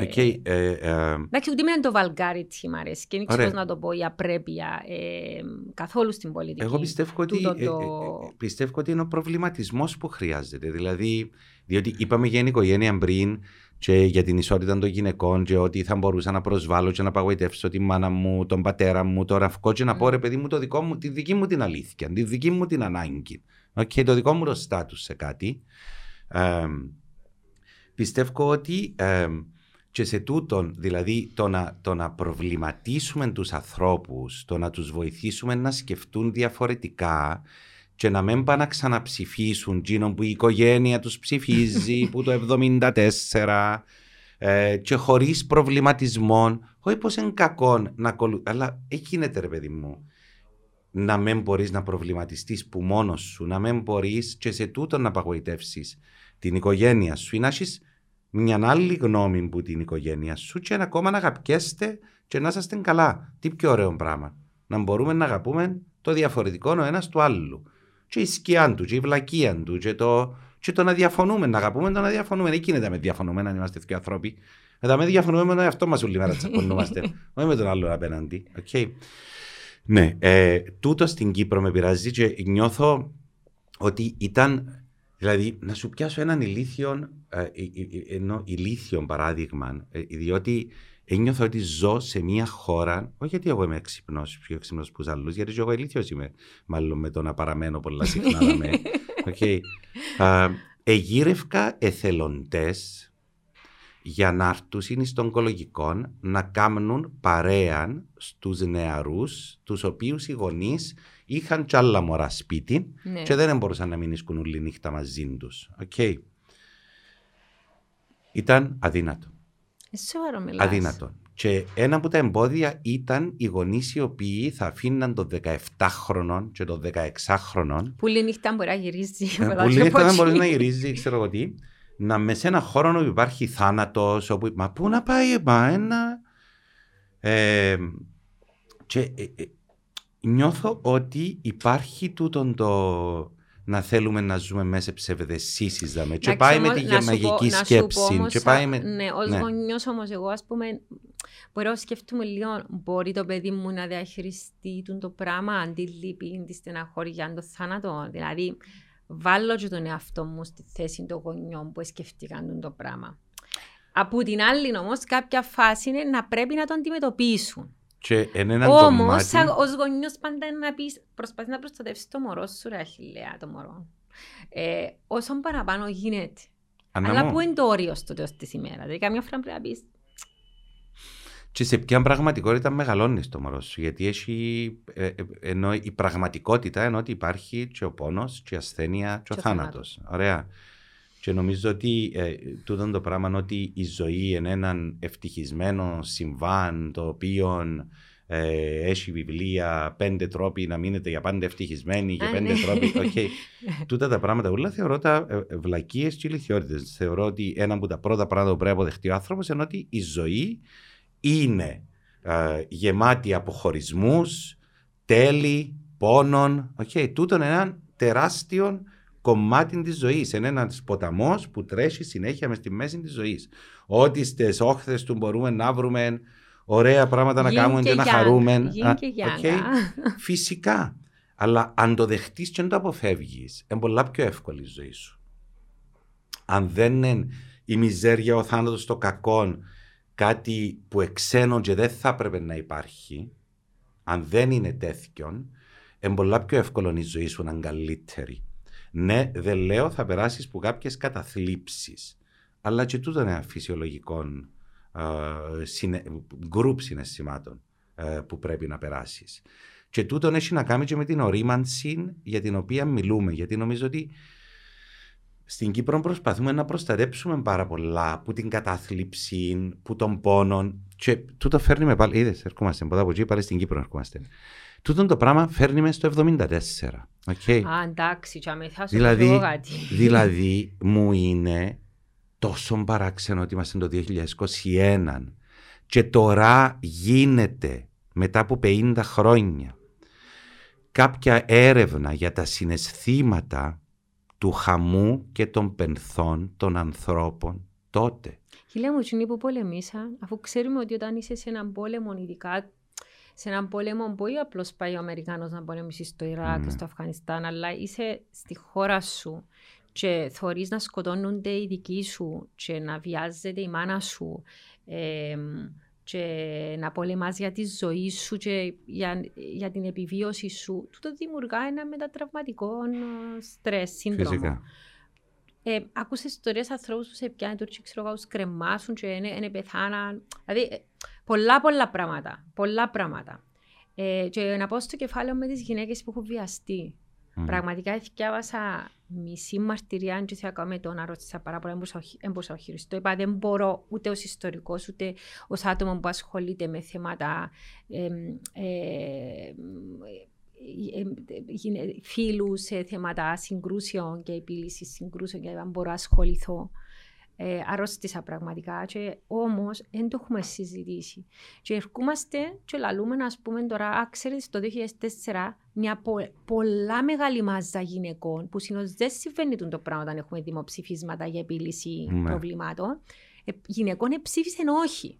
Οκ, ε, ε, Εντάξει, ούτε με το vulgarity μ' αρέσει και δεν ξέρω Ωραία. πώς να το πω η απρέπεια ε, καθόλου στην πολιτική. Εγώ πιστεύω ότι, Τούτο ε, το- ε, ε, πιστεύω ότι είναι ο προβληματισμός που χρειάζεται. Δηλαδή, διότι είπαμε για οικογένεια πριν και για την ισότητα των γυναικών και ότι θα μπορούσα να προσβάλλω και να απογοητεύσω τη μάνα μου, τον πατέρα μου, το ραφκό και να πω Μμ. ρε παιδί μου το δικό μου, τη δική μου την αλήθεια, τη δική μου την ανάγκη. Okay, το δικό μου το στάτους σε κάτι. Ε, πιστεύω ότι ε, και σε τούτον, δηλαδή το να, το να προβληματίσουμε τους ανθρώπους, το να τους βοηθήσουμε να σκεφτούν διαφορετικά και να μην πάνε να ξαναψηφίσουν εκείνο που η οικογένεια τους ψηφίζει που το 74 ε, και χωρίς προβληματισμό όχι πως είναι κακό να ακολου... αλλά εκεί γίνεται ρε παιδί μου να μην μπορείς να προβληματιστείς που μόνος σου να μην μπορείς και σε τούτο να απαγοητεύσεις την οικογένεια σου ή να έχεις μια άλλη γνώμη που την οικογένεια σου και να ακόμα να αγαπιέστε και να είσαστε καλά. Τι πιο ωραίο πράγμα. Να μπορούμε να αγαπούμε το διαφορετικό ο ένας του άλλου. Και η σκιά του, και η βλακεία του, και το, και το να διαφωνούμε, να αγαπούμε το να διαφωνούμε. Δεν γίνεται με διαφωνούμε αν είμαστε δύο άνθρωποι. Μετά με διαφωνούμε με τον εαυτό μας όλη μέρα τσακωνούμαστε. Όχι με τον άλλον απέναντι. Okay. Ναι, ε, τούτο στην Κύπρο με πειράζει και νιώθω ότι ήταν Δηλαδή, να σου πιάσω έναν ηλίθιο, ε, ε, ε, ενώ ηλίθιο παράδειγμα, ε, διότι ένιωθα ότι ζω σε μια χώρα, όχι γιατί εγώ είμαι έξυπνο, πιο έξυπνο που άλλους, γιατί και εγώ ηλίθιος είμαι, μάλλον με το να παραμένω πολλά συχνά. να με. Okay. Α, εγύρευκα εθελοντές για να έρθουν στον οικολογικό να κάνουν παρέα στους νεαρούς, τους οποίους οι γονείς είχαν κι άλλα μωρά σπίτι Ναι. και δεν μπορούσαν να μείνουν όλη νύχτα μαζί τους. Οκ. Ήταν αδύνατο. Ε, Σοβαρό μιλάς. Αδύνατο. Και ένα από τα εμπόδια ήταν οι γονείς οι οποίοι θα αφήναν τον 17χρονο και τον 16χρονο Που λέει νύχτα μπορεί να γυρίζει. ε, μετά που και λέει από δεν εκεί. μπορεί να γυρίζει, ξέρω εγώ τι, να με σε ένα χώρο όπου υπάρχει θάνατος, όπου... Μα πού να πάει, μα ένα... Ε, και ε, ε, νιώθω ότι υπάρχει τούτον το να θέλουμε να ζούμε μέσα σε ψευδεσίσεις δαμε. και Εντάξει, πάει με όμως, τη να σου πω- μαγική να σου πω σκέψη όμως, και πάει με... Ναι, ως ναι. γονιός όμως εγώ ας πούμε μπορώ να σκεφτούμε λίγο μπορεί το παιδί μου να διαχειριστεί τον το πράγμα αντί λύπη, τη στεναχώρια, το θάνατο. Δηλαδή βάλω και τον εαυτό μου στη θέση των γονιών που σκεφτήκαν τον το πράγμα. Από την άλλη όμως κάποια φάση είναι να πρέπει να το αντιμετωπίσουν. Και εν έναν Όμως, κομμάτι... ως γονιός, πάντα είναι να πεις: Προσπαθείς να προστατεύσεις το μωρό σου, ρε Αχιλέα, το μωρό. Ε, όσο παραπάνω γίνεται. Ανά Αλλά μου. πού είναι το όριο στο τέλος της ημέρας. Δηλαδή, καμιά φορά πρέπει να πει: Και σε ποια πραγματικότητα μεγαλώνεις το μωρό σου. Γιατί έχει. Ε, ε, ενώ η πραγματικότητα ενώ ότι υπάρχει και ο πόνος, και η ασθένεια, και ο Και ο θάνατος. Ωραία. Και νομίζω ότι ε, τούτο το πράγμα είναι ότι η ζωή είναι έναν ευτυχισμένο συμβάν το οποίο ε, έχει βιβλία πέντε τρόποι να μείνετε για πάντα ευτυχισμένοι και Α, πέντε ναι. τρόποι. οκ. Τούτα τα πράγματα όλα θεωρώ τα ε, βλακίες και ηλιθιότητες. Θεωρώ ότι ένα από τα πρώτα πράγματα που πρέπει να αποδεχτεί ο άνθρωπος είναι ότι η ζωή είναι ε, γεμάτη από χωρισμούς, τέλη, πόνων. Okay, τούτο είναι ένα τεράστιο κομμάτι της ζωής. Είναι ένας ποταμός που τρέχει συνέχεια μες στη μέση της ζωής. Ό,τι στις όχθες του μπορούμε να βρούμε ωραία πράγματα να κάνουμε και, να χαρούμε. okay. Φυσικά. Αλλά αν το δεχτείς και να το αποφεύγεις, είναι πολλά πιο εύκολη η ζωή σου. Αν δεν είναι η μιζέρια, ο θάνατος, το κακό, κάτι που εξένω και δεν θα έπρεπε να υπάρχει, αν δεν είναι τέτοιον, είναι πολλά πιο εύκολο η ζωή σου να είναι καλύτερη. Ναι, δεν λέω θα περάσεις που κάποιες καταθλίψεις. Αλλά και τούτο είναι ένα φυσιολογικό γκρουπ συναισθημάτων ε, που πρέπει να περάσεις. Και τούτο έχει να κάνει και με την ορίμανση για την οποία μιλούμε. Γιατί νομίζω ότι στην Κύπρο προσπαθούμε να προστατέψουμε πάρα πολλά που την κατάθλιψη, που τον πόνο. Και τούτο φέρνει με πάλι. Είδες, ερχόμαστε από εκεί, πάλι στην Κύπρο ερχόμαστε. Τούτο το πράγμα φέρνει μες στο 74. Okay. Α, εντάξει, θα σου δηλαδή, δηλαδή, μου είναι τόσο παράξενο ότι είμαστε το 2021 και τώρα γίνεται μετά από 50 χρόνια κάποια έρευνα για τα συναισθήματα του χαμού και των πενθών των ανθρώπων τότε. Χιλιά μου, που πολεμήσα, αφού ξέρουμε ότι όταν είσαι σε έναν πόλεμο, ειδικά σε έναν πόλεμο που ή απλώς πάει ο Αμερικάνος να πολεμήσει στο Ιράκ, mm. στο Αφγανιστάν, αλλά είσαι στη χώρα σου και θωρείς να σκοτώνονται οι δικοί σου και να βιάζεται η μάνα σου ε, και να πολεμάς για τη ζωή σου και για, για την επιβίωση σου, τούτο δημιουργά ένα μετατραυματικό στρες, σύνδρομο. Φυσικά. Ε, άκουσες ιστορίες ανθρώπους που σε πιάνουν τουρκοί, ξέρω εγώ, κρεμάσουν και είναι, είναι πεθάναν. Δηλαδή, ε, πολλά πολλά πράγματα, πολλά πράγματα. Ε, και να πω στο κεφάλαιος με τις γυναίκες που έχουν βιαστεί. Mm. Πραγματικά διάβασα μισή μαρτυρία, αν και θέλω ακόμα το να ρωτήσα πάρα πολλά, δεν μπορούσα να χειριστώ. Είπα, δεν μπορώ ούτε ως ιστορικός, ούτε ως άτομο που ασχολείται με θέματα ε, ε, φίλους σε θέματα συγκρούσεων και επίλυσης συγκρούσεων και αν μπορώ να ασχοληθώ ε, αρρώστησα πραγματικά και όμως δεν το έχουμε συζητήσει. Και ερχόμαστε και λαλούμε να πούμε τώρα, α, ξέρετε, το 2004 μια πο, πολλά μεγάλη μάζα γυναικών που συνήθως δεν συμβαίνει το πράγμα όταν έχουμε δημοψηφίσματα για επίλυση ναι. προβλημάτων. Ε, γυναικών ψήφισαν όχι.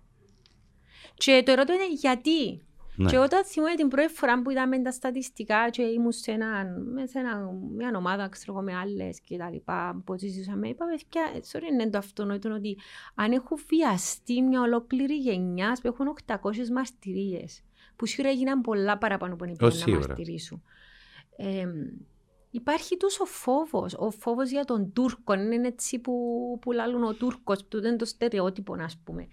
Και το ερώτημα είναι γιατί; Ναι. Και όταν θυμούμαι την πρώτη φορά που είδαμε τα στατιστικά και ήμουν σε, ένα, σε ένα, μια ομάδα ξέρω, με άλλες και τα λοιπά που συζητούσαμε, είπα παιδιά, sorry είναι το αυτονόητο ότι αν έχω βιαστεί μια ολόκληρη γενιά που έχουν 800 μαρτυρίες, που σίγουρα έγιναν πολλά παραπάνω που είναι να μαρτυρήσουν. Ε, υπάρχει τόσο φόβος. Ο φόβος για τον Τούρκο είναι έτσι που, που λαλούν ο Τούρκος, που είναι το στερεότυπο, ας πούμε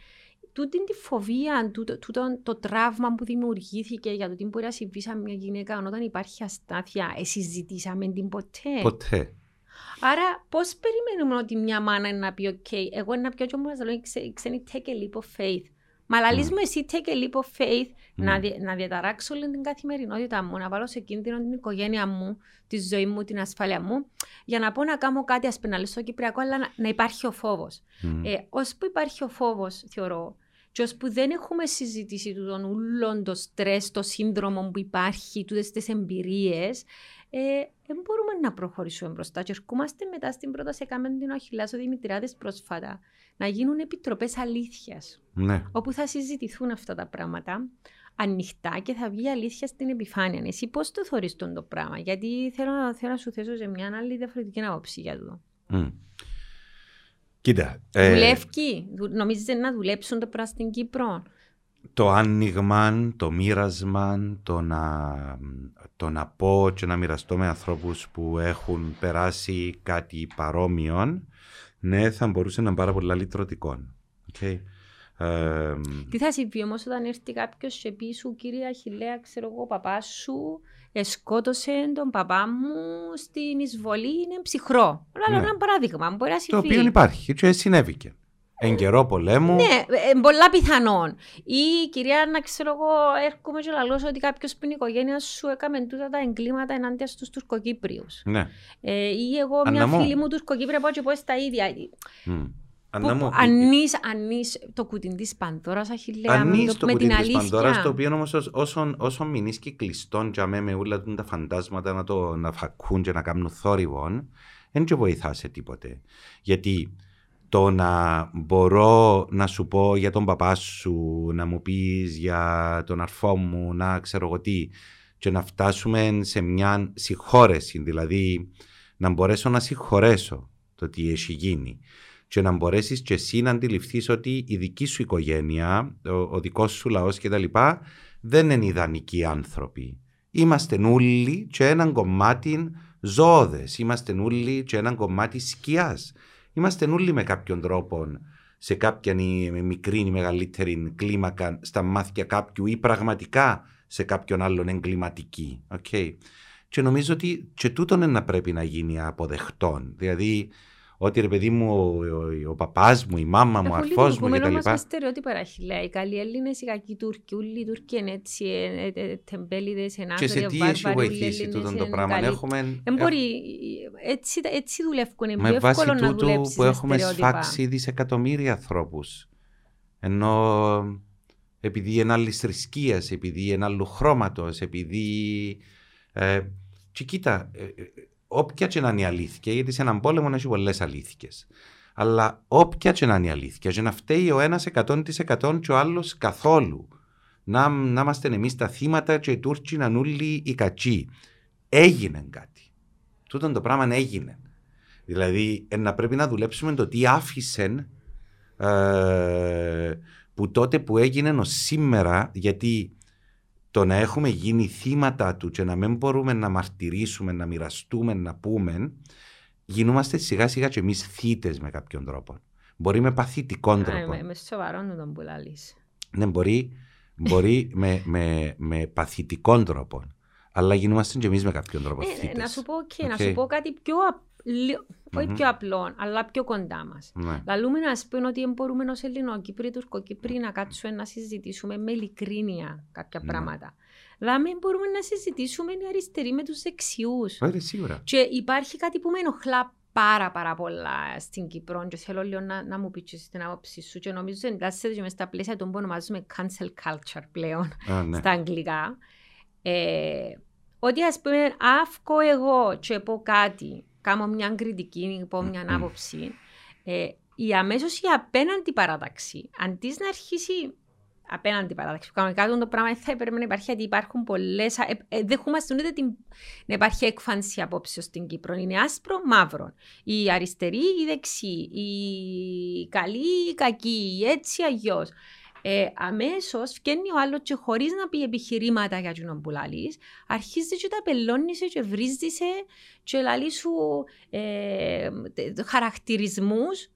τούτη τη φοβία, τούτο, τούτο, το τραύμα που δημιουργήθηκε για το τι μπορεί να συμβεί σε μια γυναίκα όταν υπάρχει αστάθεια, συζητήσαμε την ποτέ; Ποτέ. Άρα, πώς περιμένουμε ότι μια μάνα να πει: OK, εγώ να πιω και μου να λέω: Ξένη, take a leap of faith. Μα λαλείς mm. μου εσύ take a leap of faith mm. να, δι, να διαταράξω όλη την καθημερινότητα μου, να βάλω σε κίνδυνο την οικογένεια μου, τη ζωή μου, την ασφάλεια μου, για να πω να κάνω κάτι ασπεναλή στο Κυπριακό, αλλά να, να υπάρχει ο φόβος. Mm. Ε, που υπάρχει ο φόβος, θεωρώ, και ώσπου δεν έχουμε συζητήσει του τον ούλον, το στρες, το σύνδρομο που υπάρχει, τούτες τις εμπειρίες, ε, δεν μπορούμε να προχωρήσουμε μπροστά. Και ερχόμαστε μετά στην πρόταση, έκαμε την Αχιλάς ο Δημητριάδες πρόσφατα, να γίνουν επιτροπές αλήθειας, ναι. όπου θα συζητηθούν αυτά τα πράγματα ανοιχτά και θα βγει αλήθεια στην επιφάνεια. Εσύ πώς το θεωρεί το πράγμα, Γιατί θέλω, θέλω να σου θέσω σε μια άλλη διαφορετική άποψη για το. Mm. Κοίτα. Ε, Δουλεύει. Νομίζεις να δουλέψουν το πράγμα στην Κύπρο; Το άνοιγμα, το μοίρασμα, το να, το να πω και να μοιραστώ με ανθρώπους που έχουν περάσει κάτι παρόμοιο, ναι, θα μπορούσε να είναι πάρα πολύ λυτρωτικό. Okay. Ε, Τι θα συμβεί όμως όταν έρθει κάποιος και πει σου, κύριε Αχηλέα, ξέρω εγώ, παπάς σου σκότωσε τον παπά μου στην εισβολή, είναι ψυχρό. Αλλά ναι. ένα παράδειγμα, μπορεί να συμβεί. Το οποίο υπάρχει και συνέβηκε. Εν καιρό πολέμου. Ναι, ε, πολλά πιθανόν. Ή κυρία, να ξέρω εγώ, έρχομαι και λαλώ ότι κάποιος που είναι η οικογένεια σου έκαμε τούτα τα εγκλήματα ενάντια στους Τουρκοκύπριους. Ναι. Ε, ή εγώ, μια φίλη μου Τουρκοκύπρια, πάω και πω στα ίδια. Mm. Ανά μου πει- Ανείς, ανείς το κουτί της Πανδώρας, Αχιλέα, με, Ανείς το, το με κουτί την της αλήθεια. Πανδώρας, το οποίο όμως ως- όσον, όσον μείνεις και κλειστόν για με, με όλα τα φαντάσματα να, το, να φακούν και να κάνουν θόρυβον, δεν και βοηθά σε τίποτε. Γιατί το να μπορώ να σου πω για τον παπά σου, να μου πεις για τον αρφό μου, να ξέρω εγώ τι, και να φτάσουμε σε μια συγχώρεση, δηλαδή να μπορέσω να συγχωρέσω το τι έχει γίνει και να μπορέσεις και εσύ να αντιληφθείς ότι η δική σου οικογένεια, ο, ο δικός σου λαός κτλ. δεν είναι ιδανικοί άνθρωποι. Είμαστε όλοι και έναν κομμάτι ζώδες, είμαστε όλοι και έναν κομμάτι σκιάς. Είμαστε όλοι με κάποιον τρόπο σε κάποια ή μικρή ή μεγαλύτερη κλίμακα στα μάτια κάποιου ή πραγματικά σε κάποιον άλλον εγκληματική. Okay. Και νομίζω ότι και τούτον είναι να πρέπει να γίνει αποδεχτόν. Δηλαδή, ότι ρε παιδί μου, ο, ο, ο παπάς μου, η μάμα μου, ο Αφού αρφός μου λειτουργούμε όμως κτλ. με στερεότυπα, Αχιλέα. Οι καλοί Έλληνες, οι κακοί Τούρκοι, όλοι οι Τούρκοι είναι έτσι, ε, ε, ε, τεμπέληδες, Και ενάθωροι, σε τι έχει βάρβαροι, όλοι οι βοηθήσει Έλληνες τούτο το είναι πράγμα; καλοί. Έχουμε, Δεν μπορεί, έτσι, έτσι δουλεύουν, είναι με πιο βάση εύκολο να τούτου δουλέψεις που με έχουμε στερεότυπα. σφάξει δισεκατομμύρια ανθρώπους. Ενώ επειδή είναι άλλης θρησκείας, επειδή είναι άλλου χρώματος, επειδή. Ε, και κοίτα, ε, ε, όποια και να είναι η αλήθεια, γιατί σε έναν πόλεμο έχει πολλές αλήθειες. Αλλά όποια και να είναι η αλήθεια, και να φταίει ο ένας 100% και ο άλλος καθόλου. Να, να είμαστε εμείς τα θύματα και οι Τούρκοι να είναι όλοι οι κακοί. Έγινε κάτι. Τούτο το πράγμα έγινε. Δηλαδή, ε, να πρέπει να δουλέψουμε το τι άφησε ε, που τότε που έγινε ως σήμερα, γιατί το να έχουμε γίνει θύματα του και να μην μπορούμε να μαρτυρήσουμε, να μοιραστούμε, να πούμε, γινόμαστε σιγά σιγά και εμείς θύτες με κάποιον τρόπο. Μπορεί με παθητικών Α, τρόπο. είμαι- είμαι σοβαρό τον που λαλείς. Ναι, μπορεί, μπορεί με, με, με παθητικών τρόπο. Αλλά γινόμαστε και εμείς με κάποιον τρόπο Ε, θύτες. να σου πω, και να Οκ. σου πω κάτι πιο απλό, όχι Μμμ. πιο απλό, αλλά πιο κοντά μας. Ναι. Λαλούμε να πούμε ότι δεν μπορούμε ως Ελληνοκύπροι, Τουρκοκύπροι να κάτσουμε να συζητήσουμε με ειλικρίνεια κάποια Ναι. πράγματα. Δηλαδή μπορούμε να συζητήσουμε οι αριστεροί με τους δεξιούς. Ωραία, σίγουρα. Και υπάρχει κάτι που με ενοχλά πάρα πάρα πολλά στην Κύπρο και θέλω λίγο να, να μου πεις την άποψη σου και νομίζω εντάσσεται και μες στα πλαίσια των που ονομάζουμε cancel culture πλέον Α, ναι. στα αγγλικά. Ε, ότι ας πούμε αύκω εγώ και πω κάτι, κάνω μια κριτική, πω μια Μμμ. άποψη, ε, η αμέσως η απέναντι παράταξη, αντί να αρχίσει απέναντι παράταξη, κανονικά το πράγμα δεν θα έπρεπε να υπάρχει γιατί υπάρχουν πολλές, ε, ε, δεχόμαστε ούτε την, να υπάρχει έκφανση απόψεως στην Κύπρο. Είναι άσπρο, μαύρο. Οι αριστεροί, οι δεξιοί, οι καλοί, οι κακοί, οι έτσι αγιώς. Ε, Αμέσως βγαίνει ο άλλος και χωρίς να πει επιχειρήματα για τον που λαλείς, αρχίζει και τα πελώνησε και βρίζεσαι και λαλείς σου ε, χαρακτηρισμούς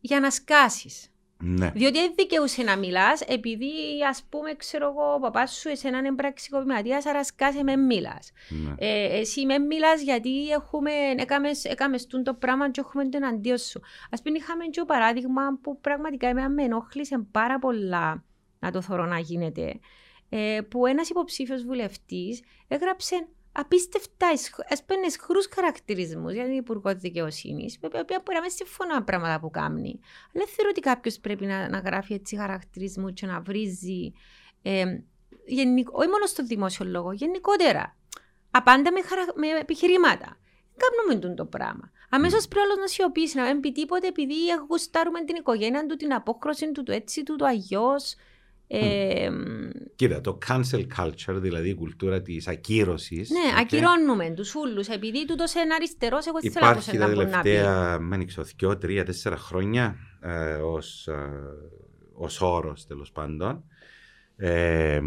για να σκάσεις. Ναι. Διότι δεν δικαιούσε να μιλάς, επειδή ας πούμε, ξέρω εγώ, ο παπάς σου εσένα είναι πραξικοπηματίας, άρα σκάσε με μιλάς. ναι. Ε, εσύ με μιλάς γιατί έχουμε, έκαμες, έκαμες τούν το πράγμα και έχουμε το εναντίον σου. Α πούμε, είχαμε και το παράδειγμα που πραγματικά εμένα με ενόχλησε πάρα πολλά να το θωρώ να γίνεται. Ε, που ένας υποψήφιος βουλευτής έγραψε απίστευτα έσπαινε χρού χαρακτηρισμούς για την Υπουργό Δικαιοσύνης, με τα οποία μπορεί να μην συμφωνώ με πράγματα που κάνει. Αλλά δεν θεωρώ ότι κάποιος πρέπει να, να γράφει έτσι χαρακτηρισμούς και να βρίζει. Ε, γενικ- όχι μόνο στο δημόσιο λόγο, γενικότερα. Απάντα με, χαρα... με επιχειρήματα. Κάνουμε τούτο το πράγμα. Αμέσως πρέπει άλλος να σιωπήσει, να μην πει τίποτε, επειδή γουστάρουμε την οικογένεια του, την απόκρωση του, το έτσι του, το αγιώ. Ε, Κοίτα, το cancel culture, δηλαδή η κουλτούρα της ακύρωσης. ναι, ακυρώνουμε τους ούλους. Επειδή τούτος είναι αριστερός, εγώ δεν θέλω να πω Υπάρχει σε τα να πω να πει. τελευταία, με ανοιξω, δυο, τρία, τέσσερα χρόνια ε, ως, ε, ως όρος τέλος πάντων. Ε,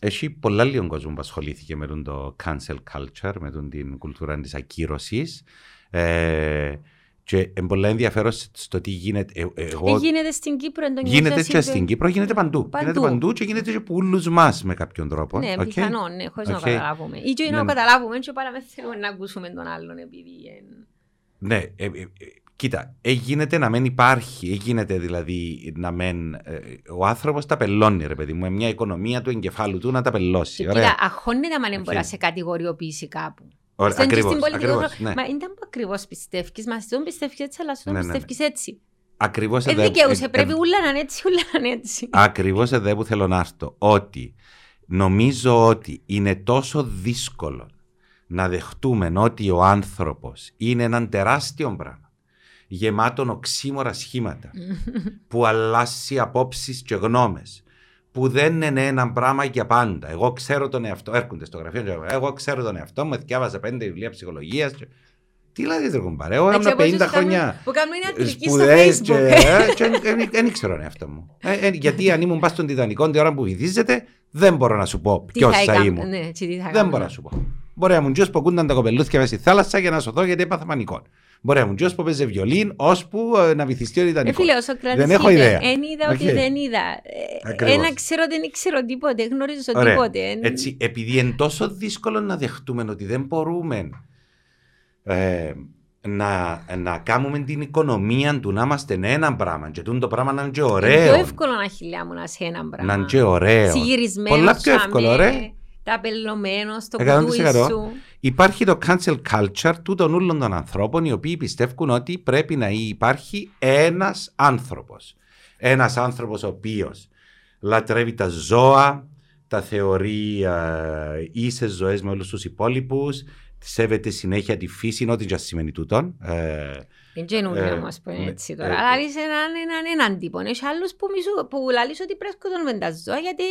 έχει πολλά λίγο κόσμο που ασχολήθηκε με τον το cancel culture, με τον την κουλτούρα της ακύρωσης. Ε, και είναι πολλά ενδιαφέρον στο τι γίνεται. Ε, ε, εγώ, Ε, γίνεται στην Κύπρο, εν το γίνεται νιώθεις και εσύ, στην Κύπρο, γίνεται παντού. Παντού. Γίνεται παντού και γίνεται και από όλους μας με κάποιον τρόπο. Ναι, οκ; πιθανόν, ναι, χωρίς να Οκ. το καταλάβουμε. Ή και Ναι, να το ναι. καταλάβουμε, και πάλι δεν θέλουμε να ακούσουμε τον άλλον, επειδή... εν- Ναι, ε, ε, ε, κοίτα, ε, γίνεται να μην υπάρχει, ε, γίνεται δηλαδή να μην. ε, ο άνθρωπος ταμπελώνει, ρε παιδί μου, με μια οικονομία του εγκεφάλου του να ταμπελώσει. Και Ωραία. κοίτα, αγχώνεται αν δεν μπορεί να Οκ. σε κατηγοριοποιήσει κάπου. Ωραία, Στον και ακριβώς, στην πολιτική ακριβώς, χώρο- ναι. Μα δεν ακριβώς πιστεύεις. Μα στον πιστεύεις έτσι, αλλά στον Ναι, ναι, ναι. πιστεύεις έτσι. Ακριβώς Ε, δικαιούσαι, πρέπει ούλα να είναι έτσι, ούλα να είναι έτσι. Ακριβώς εδώ που θέλω να έρθω. Ότι νομίζω ότι είναι τόσο δύσκολο να δεχτούμε ότι ο άνθρωπος είναι έναν τεράστιο πράγμα γεμάτο οξύμορα σχήματα που αλλάσει απόψεις και γνώμες που δεν είναι ένα πράγμα για πάντα. Εγώ ξέρω τον εαυτό, έρχονται στο γραφείο, και εγώ ξέρω τον εαυτό μου, διάβαζα πέντε βιβλία ψυχολογίας. Τι λέει δεν κουμπάρε, εγώ ήμουν 50 χρόνια. Που κάνουν ιατρική στο Facebook. Και δεν ήξερα τον εαυτό μου. Ε, ε, γιατί αν ήμουν πας στον Τιτανικό την ώρα που βυθίζεται, δεν μπορώ να σου πω ποιος θα ήμουν. Ναι, Δεν μπορώ να σου πω. Μπορεί να μου τζιό που κούνταν τα κοπελούθια μέσα στη θάλασσα για να σωθώ γιατί έπαθα πανικό. Μπορεί να μου τζιό που παίζει βιολίν, ώσπου ε, να βυθιστεί ο Τιτανικός. δεν έχω ιδέα. Δεν είδα ότι δεν είδα. Ένα ξέρω, δεν ξέρω τίποτε, γνωρίζω τίποτε. Έτσι, επειδή είναι τόσο δύσκολο να δεχτούμε ότι δεν μπορούμε ε, να, να κάνουμε την οικονομία του να είμαστε ένα πράγμα και το πράγμα να είναι και ωραίο. Είναι πιο εύκολο να χιλιάμουν σε ένα πράγμα. Να είναι και ωραίο. Συγυρισμένος Πολλά πιο εύκολο, ρε. Ταπελωμένο στο κουτούι σου. Υπάρχει το cancel culture του των όλων των ανθρώπων οι οποίοι πιστεύουν ότι πρέπει να υπάρχει ένας άνθρωπος. Ένας άνθρωπος ο οποίος λατρεύει τα ζώα, τα θεωρεί ε, ίσες ζωές με όλους τους υπόλοιπους, σέβεται συνέχεια τη φύση, ό,τι και σημαίνει τούτον. Ε, δεν καινούριο όμως που είναι έτσι τώρα. Αλλά είσαι έναν, έναν, έναν τύπο. Έχει άλλους που, μισού, που λαλείς ότι πρέπει να με τα ζώα γιατί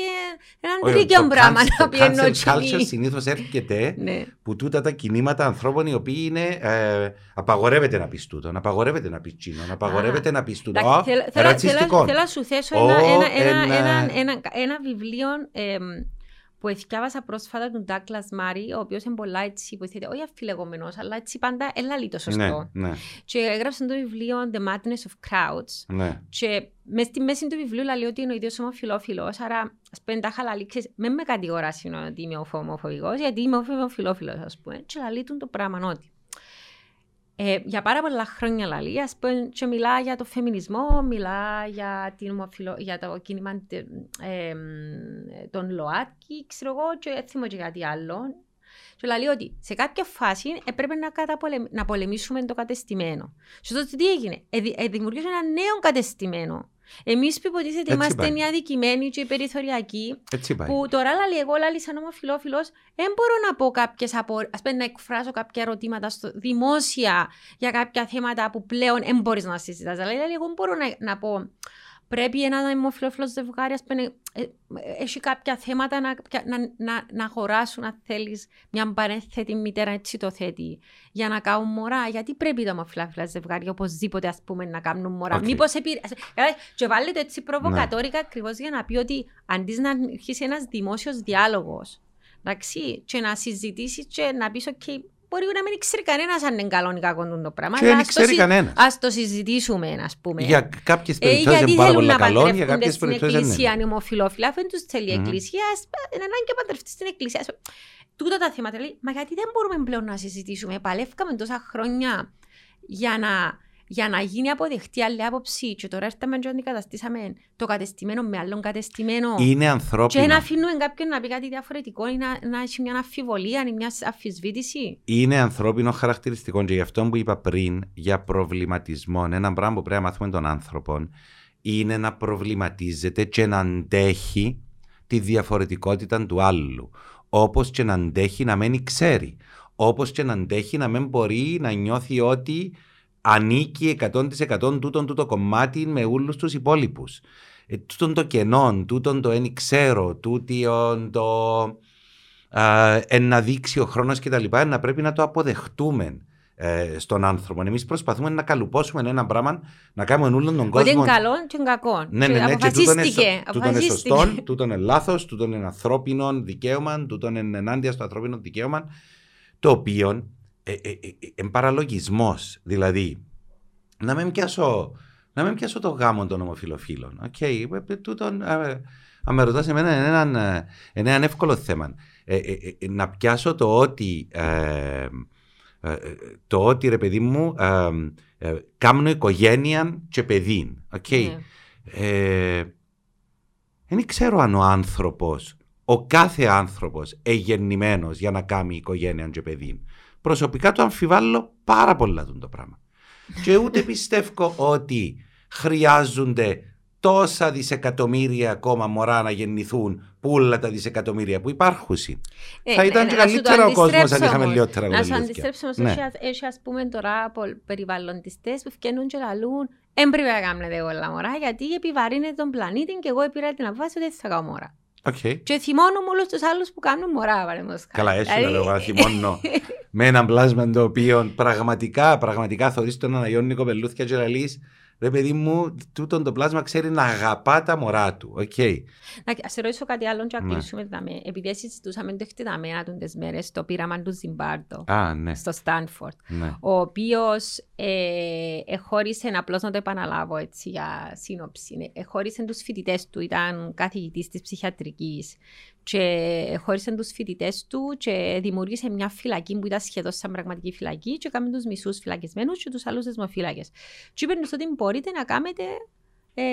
έναν τρίκαιο πράγμα να πιένω Το cancel culture συνήθως έρχεται ναι. που τούτα τα κινήματα ανθρώπων οι οποίοι είναι ε, απαγορεύεται να πεις τούτο, απαγορεύεται να πεις τσίνο, απαγορεύεται να πεις τούτο. Ρατσιστικό. Θέλω να σου θέσω ένα βιβλίο που εθιάβασα πρόσφατα τον Ντάκλα Μάρι, ο οποίος είναι πολλά έτσι υποθέτει, όχι αφιλεγόμενος, αλλά έτσι πάντα ελάλη το σωστό. Ναι, ναι. Και έγραψε το βιβλίο The Madness of Crowds. Ναι. Και μες στη μέση του βιβλίου λέει ότι είναι ο ίδιος ομοφυλόφιλο, άρα ας πούμε τα χαλαλίξει, με με κατηγοράσει ότι είμαι ομοφοβικός, γιατί είμαι ομοφυλόφιλο, ας πούμε. Και λέει το πράγμα ότι ε, για πάρα πολλά χρόνια λαλή, ας πούμε, και μιλά για το φεμινισμό, μιλά για, την ομοφυλο... για το κίνημα ε, των ΛΟΑΤΚΙ, ξέρω εγώ, και έτσι και κάτι άλλο. Και λέει ότι σε κάποια φάση έπρεπε να, καταπολεμ... να πολεμήσουμε το κατεστημένο. Και τότε τι έγινε, ε, ε, δημιουργήσε ένα νέο κατεστημένο Εμείς που υποτίθεται είμαστε μια αδικημένοι και περιθωριακοί, που τώρα λέει εγώ, λέει σαν ομοφυλόφιλος, δεν μπορώ να πω κάποιες απο... ας πούμε, να εκφράσω κάποια ερωτήματα στο... δημόσια για κάποια θέματα που πλέον δεν μπορείς να συζητάς. Αλλά εγώ μπορώ να, να πω πρέπει ένα αιμοφιλόφιλο ζευγάρι ε, έχει κάποια θέματα να, να, να, να χωράσουν, αν θέλεις, μια παρένθετη μητέρα, έτσι το θέτει, για να κάνουν μωρά. Γιατί πρέπει τα ομοφιλόφιλα ζευγάρια οπωσδήποτε ας πούμε, να κάνουν μωρά; Okay. Μήπως επηρεάζει. Και βάλει το έτσι προβοκατόρικα ναι. ακριβώς για να πει ότι αντί να αρχίσει ένας δημόσιος διάλογος, εντάξει, και να συζητήσεις και να πεις, OK, μπορεί να μην ξέρει κανένας αν είναι καλό ή κακό το πράγμα. Και δεν ξέρει κανένας. Α το συζητήσουμε, ας πούμε. Για κάποιες περιπτώσεις είναι πάρα πολύ καλό, για κάποιες περιπτώσεις δεν είναι. Εκκλησία είναι ομοφυλόφιλα, αφού τους θέλει η Εκκλησία, είναι ανάγκη να παντρευτείς στην Εκκλησία. Τούτα τα θέματα λέει, μα γιατί δεν μπορούμε πλέον να συζητήσουμε. Παλεύκαμε τόσα χρόνια για να για να γίνει αποδεχτή άλλη άποψη και τώρα έρθαμε και αντικαταστήσαμε το κατεστημένο με άλλον κατεστημένο. Είναι ανθρώπινο και να αφήνουμε κάποιον να πει κάτι διαφορετικό ή να, να έχει μια αμφιβολία ή μια αφισβήτηση. Είναι ανθρώπινο χαρακτηριστικό και γι' αυτό που είπα πριν για προβληματισμό ένα πράγμα που πρέπει να μάθουμε τον άνθρωπο είναι να προβληματίζεται και να αντέχει τη διαφορετικότητα του άλλου. Όπως και να αντέχει να μην ξέρει. Όπως και να αντέχει να μην μπορεί να νιώθει ότι ανήκει 100% τούτον το κομμάτι με όλους τους υπόλοιπους. Ε, τούτον το κενό, τούτον το εν ξέρω, τούτον το ε, να δείξει ο χρόνος κτλ. Να πρέπει να το αποδεχτούμε ε, στον άνθρωπο. Εμείς προσπαθούμε να καλουπώσουμε ένα πράγμα, να κάνουμε όλον τον κόσμο. Ότι είναι καλό και είναι κακό. Ναι, ναι, ναι, και τούτο είναι σωστό, τούτο είναι λάθος, τούτο είναι ανθρώπινο δικαίωμα, τούτο είναι ενάντια στο ανθρώπινο δικαίωμα, το οποίο ε, ε, ε, παραλογισμός. Δηλαδή, να μην πιάσω, να μην πιάσω το γάμο των ομοφυλοφίλων. OK, okay, τούτον, αν με ρωτάς εμένα είναι ένα, είναι ένα εύκολο θέμα. να πιάσω το ότι το ότι ρε παιδί μου κάνω οικογένεια και παιδί. Okay. Ναι. δεν ξέρω αν ο άνθρωπος, ο κάθε άνθρωπος εν γεννημένος για να κάνει οικογένεια και παιδί προσωπικά το αμφιβάλλω πάρα πολλά το πράγμα. και ούτε πιστεύω ότι χρειάζονται τόσα δισεκατομμύρια ακόμα μωρά να γεννηθούν που όλα τα δισεκατομμύρια που υπάρχουν. Ε, θα ήταν ε, και να σου καλύτερο το ο κόσμος αν αντιστρέψω είχαμε όμως. λιγότερα Να σου κοπελούθια. αντιστρέψω όμως, Ναι. έχει, έχει ας πούμε τώρα πο- περιβαλλοντιστές που φτιάχνουν και λαλούν «Εν πρέπει να κάνετε όλα μωρά γιατί επιβαρύνετε τον πλανήτη και εγώ πήρα την απόφαση ότι δεν θα κάνω μωρά». Οκ. Και θυμώνουμε όλους τους άλλους που κάνουν μωρά, παραδείγματος χάρη. Καλά, έτσι να Δηλαδή, λέω, να θυμώνω με έναν πλάσμα το οποίο πραγματικά, πραγματικά θωρείς τον αναγιώνει κοπελούθια και λαλείς ρε παιδί μου, τούτον το πλάσμα ξέρει να αγαπά τα μωρά του. Οκ. Να ας σε ρωτήσω κάτι άλλο και να Ναι. κλείσουμε δαμέ. Επειδή συζητούσαμε το εκτεταμένα του τις μέρες το πείραμα του Ζιμπάρντο Α, ναι. στο Στάνφορντ. ναι. ο οποίος ε, εχώρισε, απλώς να το επαναλάβω έτσι για σύνοψη, εχώρισε τους φοιτητές του, ήταν καθηγητής της ψυχιατρικής και εχώρισε τους φοιτητές του και δημιούργησε μια φυλακή που ήταν σχεδόν σαν πραγματική φυλακή και έκαμε τους μισούς φυλακισμένους και τους άλλους δεσμοφύλακες. Και είπε τους ότι μπορείτε να κάνετε ε,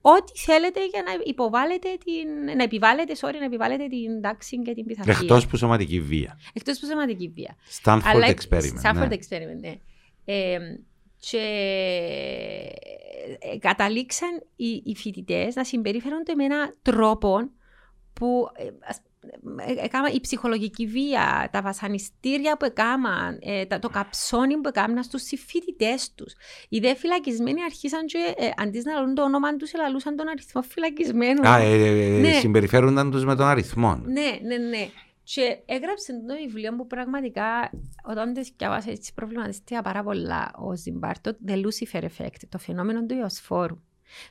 ό,τι θέλετε για να υποβάλλετε την, να επιβάλλετε, sorry, να επιβάλλετε την τάξη και την πειθαρχία. Εκτός που σωματική βία. Εκτός που σωματική βία. Stanford Αλλά- experiment. Stanford ναι. experiment, ναι. Ε, και ε, καταλήξαν οι, οι φοιτητές να συμπεριφέρονται με έναν τρόπο που ε, ας- ε, έκαμα η ψυχολογική βία, τα βασανιστήρια που έκαναν, ε, τα- το καψόνι που έκαναν στους συμφοιτητές τους. Οι δε φυλακισμένοι αρχίσαν και ε, αντί να λαλούν το όνομα τους, ελαλούσαν τον αριθμό φυλακισμένων. Α, ε, ε, ε, Ναι. συμπεριφέρονταν τους με τον αριθμό. Ναι, ναι, ναι. Και έγραψε το βιβλίο που πραγματικά όταν το διάβασα έτσι προβληματίστηκα πάρα πολλά ο Ζιμπάρτο, The Lucifer Effect, το φαινόμενο του ιοσφόρου.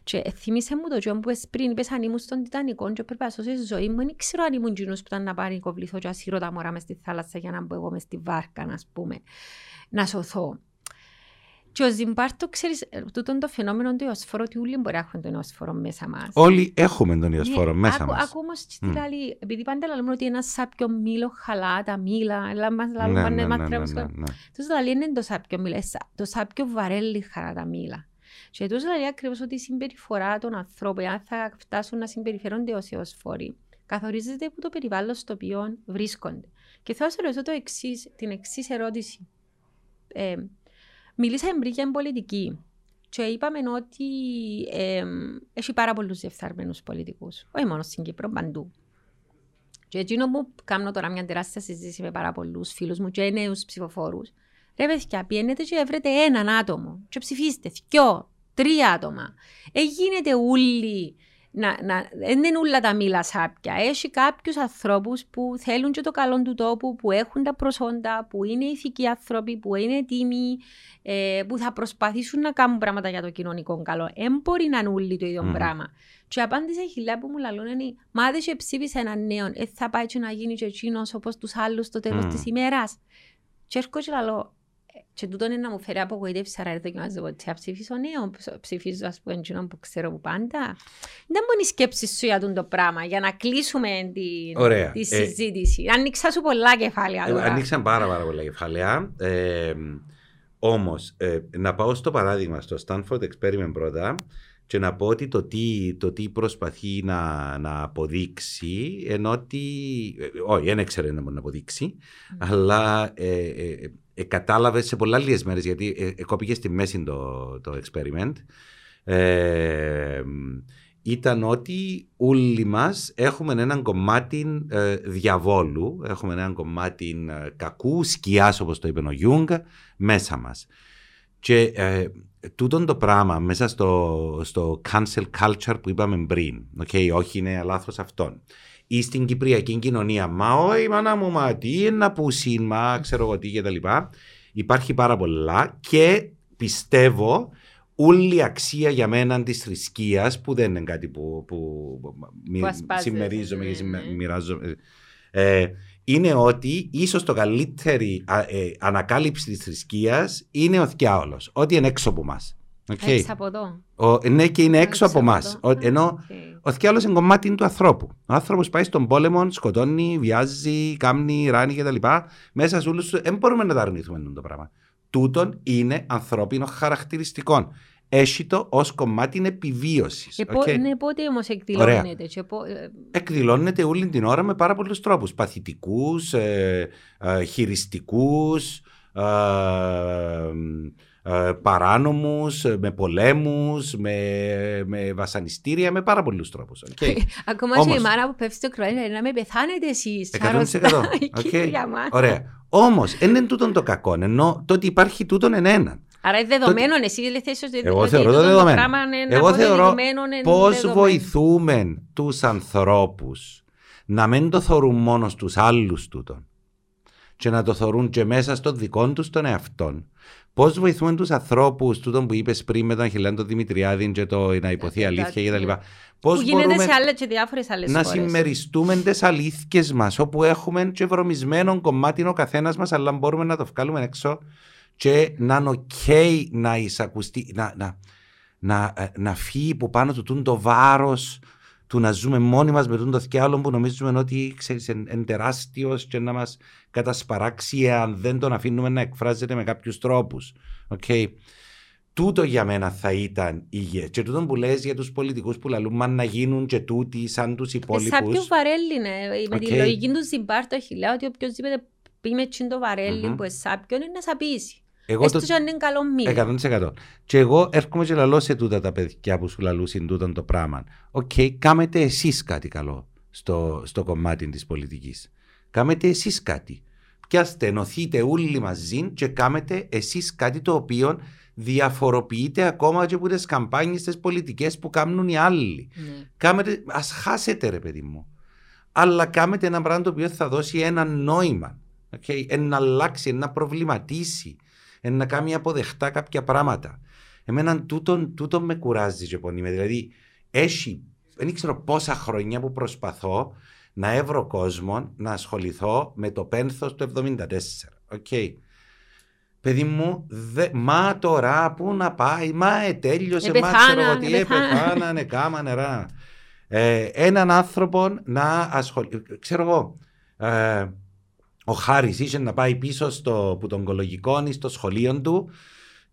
Και θύμισε μου το τζιόν που ες πριν είπες αν ήμουν στον Τιτανικό και πρέπει να σώσει τη ζωή μου. Δεν ξέρω αν ήμουν τζινούς που ήταν να πάρει κοβληθώ και ασύρω τα μωρά μες στη θάλασσα για να μπω εγώ μες στη βάρκα, να πούμε, να σωθώ. Και ο Ζιμπάρτο, ξέρεις, ε, τούτον το φαινόμενο του ιοσφόρου, ότι όλοι μπορεί να έχουν τον ιοσφόρο μέσα μας. Όλοι έχουμε τον ιοσφόρο Ναι, μέσα άκου, μας. Άκου όμως τι Μμ. λέει, επειδή πάντα λέμε ότι ένας σάπιο μήλο χαλά τα μήλα, αλλά μας Ναι, λαλούν ναι, πάνε ναι, ναι, μαθρέως. ναι, ναι. Τους λέει είναι το σάπιο μήλο, ε, σα- το σάπιο βαρέλι χαρά τα μήλα. Και τους λέει ακριβώς ότι η συμπεριφορά των ανθρώπων, αν θα φτάσουν να συμπεριφέρονται ως ιοσφόροι, καθορίζεται από το περιβάλλον στο οποίο βρίσκονται. Και θα σας ρωτήσω το εξής, την εξής ερώτηση. Ε, μιλήσαμε πριν για πολιτική και είπαμε ότι ε, έχει πάρα πολλούς διεφθαρμένους πολιτικούς. Όχι μόνο στην Κύπρο, παντού. Και εκείνο που κάνω τώρα μια τεράστια συζήτηση με πάρα πολλούς φίλους μου και νέους ψηφοφόρους. Ρε παιδιά, πιένετε και βρείτε έναν άτομο και ψηφίστε δυο, τρία άτομα. Ε, γίνεται ούλοι να, να, δεν είναι όλα τα μήλα σάπια. Έχει κάποιους ανθρώπους που θέλουν και το καλό του τόπου, που έχουν τα προσόντα, που είναι ηθικοί άνθρωποι, που είναι τίμοι, ε, που θα προσπαθήσουν να κάνουν πράγματα για το κοινωνικό καλό. Δεν μπορεί να είναι όλοι το ίδιο Μμμ. πράγμα. Και η απάντηση χιλιά που μου λαλούν είναι «Μα δεν σε ψήφισε έναν νέο, ε, θα πάει και να γίνει και εκείνος όπως τους άλλους στο τέλος Μμ. της ημέρας». Και έρχομαι και λαλώ «Ε, και τούτο είναι να μου φέρει απογοήτευση, άρα δεν δοκιμάζω ποτέ να ψηφίσω νέο, ψ- ψηφίζω ας πούμε εκείνον που ξέρω που πάντα. Δεν μπορεί η σκέψη σου για τούτο το πράγμα, για να κλείσουμε την, Ωραία. τη Ε, συζήτηση. Άνοιξα σου πολλά κεφάλαια Ε, τώρα. Ανοίξαν πάρα, πάρα πολλά κεφάλαια. Ε, Όμως, να πάω στο παράδειγμα, στο Stanford Experiment πρώτα και να πω ότι το τι, το τι προσπαθεί να, να αποδείξει, ενώ ότι. ε, όχι, δεν έξερε να μπορεί να αποδείξει, αλλά ε, ε, ε, κατάλαβε σε πολλά λίγες μέρες, γιατί ε, ε, κόπηκε στη μέση το, το experiment. Ε, ήταν ότι όλοι μας έχουμε έναν κομμάτι ε, διαβόλου, έχουμε έναν κομμάτι ε, κακού, σκιάς όπως το είπε ο Γιούγκ, μέσα μας. Και ε, τούτον το πράγμα μέσα στο, στο cancel culture που είπαμε πριν, okay, όχι είναι λάθος αυτόν, ή στην κυπριακή κοινωνία, μα όχι μάνα μου, μα τι είναι να πούσιν, μα ξέρω εγώ τι και τα λοιπά, υπάρχει πάρα πολλά και πιστεύω όλη η αξία για μένα της θρησκείας που δεν είναι κάτι που, που, μοι- Που ασπάζεσαι, συμμερίζομαι ναι, και συμμε- ναι. μοιράζομαι, ε, είναι ότι ίσως το καλύτερη α, ε, ανακάλυψη της θρησκείας είναι ο θκιάολος, ότι είναι έξω από μας. Οκ. Έξω από εδώ. Ο, ναι και είναι έξω από εμάς. εδώ. Ενώ Α, οκ. ο θκιάλος είναι κομμάτι του ανθρώπου. Ο άνθρωπος πάει στον πόλεμο, σκοτώνει, βιάζει, κάμνει, ράνει κτλ. Μέσα σε όλους τους δεν μπορούμε να τα αρνηθούμε αυτό το πράγμα. Τούτον είναι ανθρώπινο χαρακτηριστικό. Έχει το ως κομμάτι επιβίωσης. Ε, πο- Ναι, πότε όμως εκδηλώνεται. Και πο- ε, Εκδηλώνεται όλη την ώρα με πάρα πολλούς τρόπους. Παθητικούς, ε, ε, χειριστικούς, ε, ε, παράνομους, με πολέμους, με, με βασανιστήρια, με πάρα πολλούς τρόπους. Okay. Ακόμα Όμως, και η μάνα που πέφτει στο κρανίο λέει να με πεθάνετε εσείς. 100%. okay. Ωραία. Όμως, δεν είναι τούτο το κακό, ενώ το ότι υπάρχει τούτο εν έναν. Άρα είναι δεδομένο, το... εσύ δεν θες ότι Εγώ θεωρώ το δεδομένο. Εγώ θεωρώ πώς βοηθούμε τους ανθρώπους να μην το θεωρούν μόνος στους άλλους τούτον και να το θεωρούν και μέσα στο δικό τους τον εαυτό. Πώς βοηθούμε τους ανθρώπους, τούτο που είπες πριν με τον Αχιλάντο Δημητριάδη και το να υποθεί αλήθεια κτλ. Πώς μπορούμε σε άλλες και διάφορες άλλες να συμμεριστούμε τις αλήθειες μας, όπου έχουμε και βρωμισμένο κομμάτι ο καθένας μας, αλλά μπορούμε να το βγάλουμε έξω και να είναι OK να εισακουστεί, να, να, να, ε, να φύγει που πάνω του το βάρος του να ζούμε μόνοι μας με τον το θκιάλο που νομίζουμε ότι ξέρεις, είναι τεράστιος και να μας κατασπαράξει αν δεν τον αφήνουμε να εκφράζεται με κάποιους τρόπους. Okay. Τούτο για μένα θα ήταν υγεία. Και τούτο που λες για τους πολιτικούς που λαλούν μα να γίνουν και τούτοι σαν τους υπόλοιπους. Σαν πιο βαρέλι, ναι. Με τη λογική του Ζιμπάρντο έχει λέω ότι οποιοδήποτε πει με το βαρέλι mm-hmm. που εν σάπιον είναι να σαπίσει. Εγώ Έστω το... αν είναι καλό μήνυμα. 100%. Και εγώ έρχομαι και λαλώ σε τούτα τα παιδιά που σου λαλούσαν τούτο το πράγμα. OK, okay, κάμετε εσείς κάτι καλό στο, στο κομμάτι της πολιτικής. Κάμετε εσείς κάτι. Πιάστε, ενωθείτε όλοι μαζί και κάμετε εσείς κάτι το οποίο διαφοροποιείται ακόμα και από τις καμπάνιες τις πολιτικές που κάνουν οι άλλοι. Mm. Κάμετε, ας χάσετε ρε παιδί μου. Αλλά κάμετε ένα πράγμα το οποίο θα δώσει ένα νόημα. Okay? Να αλλάξει, να προβληματίσει να κάνει αποδεχτά κάποια πράγματα. Εμένα τούτο, τούτο με κουράζει και πονεί. Δηλαδή, έχει, δεν ξέρω πόσα χρόνια που προσπαθώ να έβρω κόσμο να ασχοληθώ με το πένθος του 74. Okay. Παιδί μου, δε, μα τώρα πού να πάει, μα ε, τέλειωσε, ε, μα ξέρω εγώ τι, ε, κάμα νερά. Ε, έναν άνθρωπο να ασχοληθεί, ξέρω εγώ, ε, ο Χάρης είχε να πάει πίσω στο, που τον κολογικό στο σχολείο του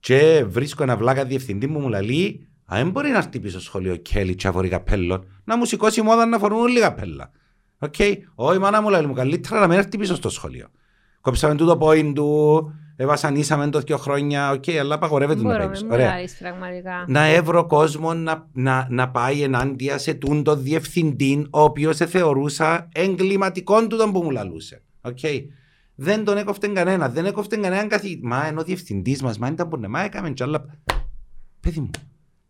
και βρίσκω ένα βλάκα διευθυντή μου μου λέει Α, δεν μπορεί να έρθει πίσω στο σχολείο Κέλλη τσαβορή καπέλλον να μου σηκώσει μόδα να φορούν όλοι καπέλα. OK, okay. όχι μάνα μου λέει μου καλύτερα να μην έρθει πίσω στο σχολείο. Κόψαμε τούτο πόιν του, βασανίσαμε το δύο χρόνια, OK, okay, αλλά απαγορεύεται να πάει Ωραία. Να έβρω κόσμο να, να, να πάει ενάντια σε τούτο διευθυντή, ο οποίος θεωρούσα εγκληματικό του τον που μου λαλούσε. Okay. Δεν τον έκοφτε κανένα. Δεν έκοφτε κανέναν καθηγητή. Μα ενώ ο διευθυντής μας, μα ήταν που μα έκαμε τσάλα. Παιδί μου,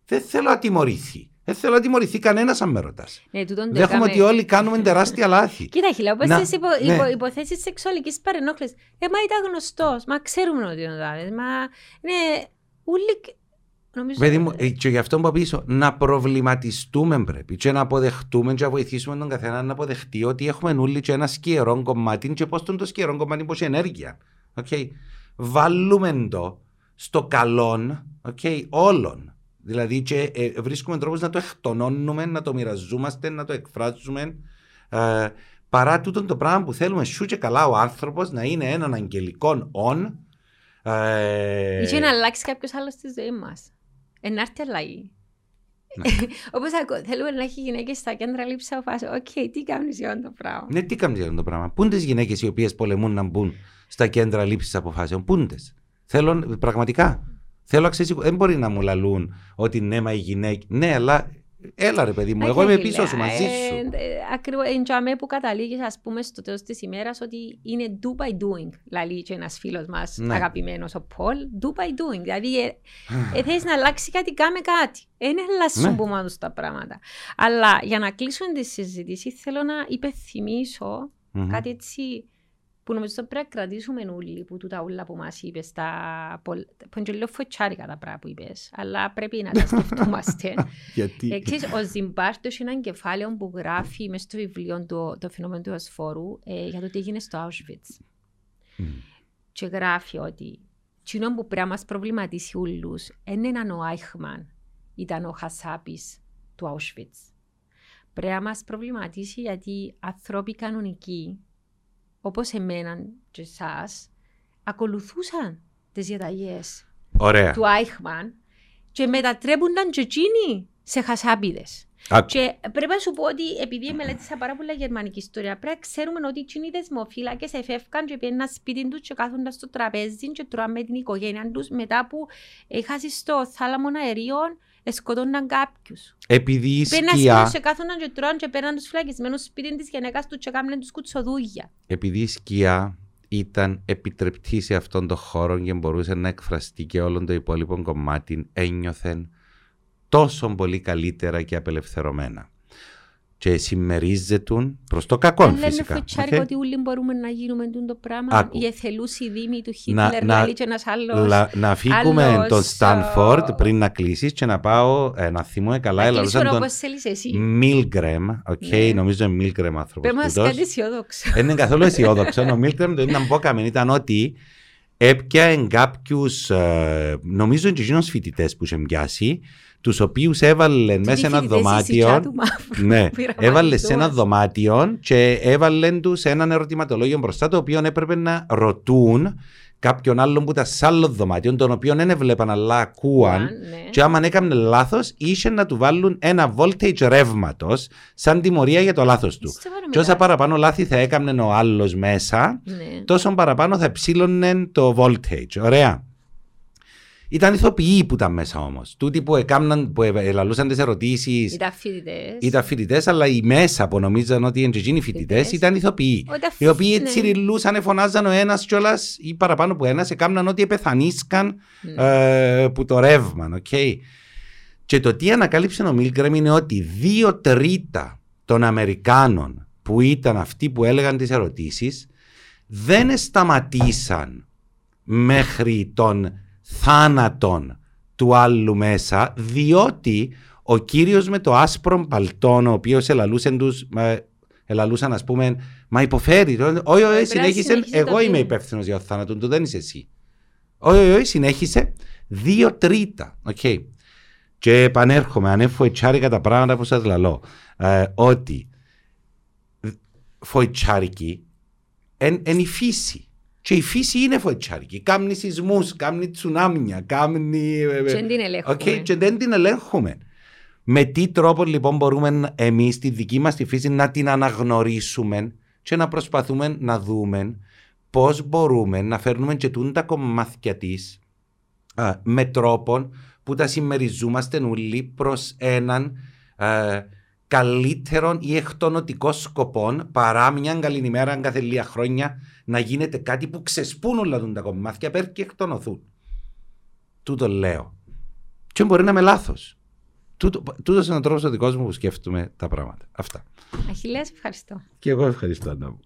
δεν θέλω να τιμωρηθεί. Δεν θέλω να τιμωρηθεί κανένα αν με ρωτάς. Ναι, Δέχομαι ότι όλοι κάνουμε τεράστια λάθη. Κοίτα, χιλά, όπως τι υπο, ναι. υπο, υποθέσεις σεξουαλικής παρενόχλησης. Ε, μα ήταν γνωστός. Μα ξέρουμε ότι είναι ο Μα είναι. Ούλοι Νομίζω... Παιδί μου, ε, και γι' αυτό που πίσω, να προβληματιστούμε πρέπει και να αποδεχτούμε και να βοηθήσουμε τον καθένα να αποδεχτεί ότι έχουμε όλοι και ένα σκιερό κομμάτι και πώς το σκιερό κομμάτι πώς ενέργεια. Okay. Βάλουμε το στο καλό okay, όλων. Δηλαδή και ε, βρίσκουμε τρόπους να το εκτονώνουμε, να το μοιραζόμαστε, να το εκφράζουμε. Ε, παρά τούτο το πράγμα που θέλουμε σου και καλά ο άνθρωπος να είναι έναν αγγελικό ον. Ε, ή να αλλάξει κάποιος άλλος στη ζωή μας. Εν να 'ρτει η αλλαγή. Ναι. Όπως θέλουμε να έχει γυναίκες στα κέντρα λήψης αποφάσεων. Οκ, τι κάνεις για αυτό το πράγμα; Ναι, τι κάνεις για αυτό το πράγμα; Πού είναι τις γυναίκες οι οποίες πολεμούν να μπουν στα κέντρα λήψης αποφάσεων; Πού είναι. Θέλω πραγματικά. Θέλω Δεν μπορεί να μου λαλούν ότι ναι, μα οι γυναίκε. Ναι, αλλά Έλα ρε παιδί μου, εγώ είμαι πίσω σου μαζί ε, σου. Ακριβώς, εντιαμέ που καταλήγεις ας πούμε στο τέλος της ημέρας ότι είναι do by doing, λαλεί και ένας φίλος μας ναι. αγαπημένος ο Πολ, do by doing, δηλαδή ε, ε, θέλεις να αλλάξει κάτι, κάμε κάτι. Είναι λασσούν ναι. που μάθουν τα πράγματα. Αλλά για να κλείσουμε τη συζήτηση θέλω να υπενθυμίσω κάτι έτσι που νομίζω ότι πρέπει να κρατήσουμε όλοι που τούτα όλα που μας είπες, τα... που είναι λίγο φωτσάρικα τα πράγματα που είπες, αλλά πρέπει να τα σκεφτούμαστε. Γιατί; Εξής, ο Ζιμπάρτος είναι ένα κεφάλαιο που γράφει μέσα στο βιβλίο του, το φαινόμενο του ασφόρου ε, για το τι έγινε στο Auschwitz. Mm. Και γράφει ότι κοινό που πρέπει να μας προβληματίσει όλους δεν είναι ο Άιχμαν, ήταν ο Χασάπης του Auschwitz. Πρέπει να μας προβληματίσει γιατί ανθρώποι κανονικοί όπως εμένα και εσάς, ακολουθούσαν τις διαταγές του Άιχμαν και μετατρέπονταν και εκείνοι σε χασάπιδε. Άκου. Και πρέπει να σου πω ότι επειδή μελέτησα πάρα πολλά γερμανική ιστορία, πρέπει να ξέρουμε ότι οι δεσμοφύλακες εφεύκαν και πήγαιναν σπίτι τους και κάθονταν στο τραπέζι και τρώαν με την οικογένεια τους μετά που έχασαν στο θάλαμο αερίων σκοτώναν κάποιους. Επειδή η Πήγαιναν σκιά, σπίτι και κάθονταν και τρώαν και πέραν τους φυλακισμένους σπίτι της γυναίκας του και κάμναν τους κουτσοδούγια. επειδή η σκιά ήταν επιτρεπτή σε αυτόν τον χώρο και μπορούσε να εκφραστεί και όλων το υπόλοιπο κομμάτι, ένιωθεν τόσο πολύ καλύτερα και απελευθερωμένα. Και συμμερίζεται προς το κακό Δεν λένε φυσικά. φοητσάρικο οκ. ότι όλοι μπορούμε να γίνουμε τούτο το πράγμα. Άκου. Οι εθελούσιοι δήμοι του Να- Χίτλερ, να- λέει και ένας άλλος. Λα- να φύγουμε άλλος, τον Στάνφορντ α, πριν να κλείσεις και να πάω ε, να θυμούμε καλά. Να Ελαλούσαν κλείσουμε τον όπως θέλεις εσύ. Μίλγκρεμ. Οκ, Ναι. νομίζω είναι Μίλγκρεμ άνθρωπος. Πες μας κάτι αισιόδοξο. Δεν είναι καθόλου αισιόδοξο. Ο Μίλγκρεμ το ήταν που έκαμε ήταν ότι έπιανε κάποιους, νομίζω είναι και φοιτητές που είχε πιάσει, τους οποίους έβαλε μέσα σε ένα δωμάτιο. Ναι, έβαλε σε ένα δωμάτιο και έβαλε τους έναν ερωτηματολόγιο μπροστά το οποίο έπρεπε να ρωτούν κάποιον άλλον που ήταν σε άλλο δωμάτιο, τον οποίο δεν έβλεπαν αλλά ακούαν. ναι. Και άμα έκανε λάθος, είχε να του βάλουν ένα voltage ρεύματος σαν τιμωρία για το λάθος του. Και όσα παραπάνω λάθη θα έκανε ο άλλος μέσα, Ναι. τόσο παραπάνω θα ψήλωνε το voltage. Ωραία. Ήταν ηθοποιοί που ήταν μέσα όμως. Τούτοι που, έκαναν, που ελαλούσαν τις ερωτήσεις Ήταν φοιτητές. ήταν φοιτητές, αλλά οι μέσα που νομίζαν ότι είναι και εκείνοι φοιτητές Φοιτητές. ήταν ηθοποιοί. Ότι αφ- Οι οποίοι ναι. τσιριλούσαν, φωνάζαν ο ένας κιόλας ή παραπάνω που ένας, έκαναν ότι επεθανίσκαν Ναι. ε, που το ρεύμα. οκ. Και το τι ανακάλυψε ο Μίλγκρεμ είναι ότι δύο τρίτα των Αμερικάνων που ήταν αυτοί που έλεγαν τις ερωτήσεις δεν σταματήσαν μέχρι τον θάνατον του άλλου μέσα διότι ο κύριος με το άσπρο παλτόν ο οποίος ελαλούσε τους ε, ελαλούσαν ας πούμε μα υποφέρει. Όχι όχι να συνέχισε συνεχίσει το εγώ είμαι βήμα. υπεύθυνος για το θάνατο του δεν είσαι εσύ. Όχι όχι όχι συνέχισε. Δύο τρίτα. Οκ. Και επανέρχομαι αν φοητσάρικα τα πράγματα που σας λαλώ ε, ότι φοητσάρικη είναι η φύση και η φύση είναι φοητσάρικη κάμνει σεισμούς, κάμνει τσουνάμια κάμνει ε, Και δεν την ελέγχουμε. Οκ, και δεν την ελέγχουμε. Με τι τρόπο λοιπόν μπορούμε εμείς τη δική μας τη φύση να την αναγνωρίσουμε και να προσπαθούμε να δούμε πώς μπορούμε να φέρνουμε και τούν τα κομμάτια της με τρόπο που τα συμμεριζόμαστε όλοι προς έναν α, καλύτερο ή εκτονοτικό σκοπό παρά μια καλή ημέρα κάθε λίγα χρόνια να γίνεται κάτι που ξεσπούν όλα τούν τα κομμάτια πέρα και εκτονωθούν. Τούτο λέω. Και μπορεί να είμαι λάθος. Τούτος είναι ο τρόπος ο δικός μου που σκέφτομαι τα πράγματα. Αυτά. Αχιλέας, ευχαριστώ. Και εγώ ευχαριστώ, Άννα μου.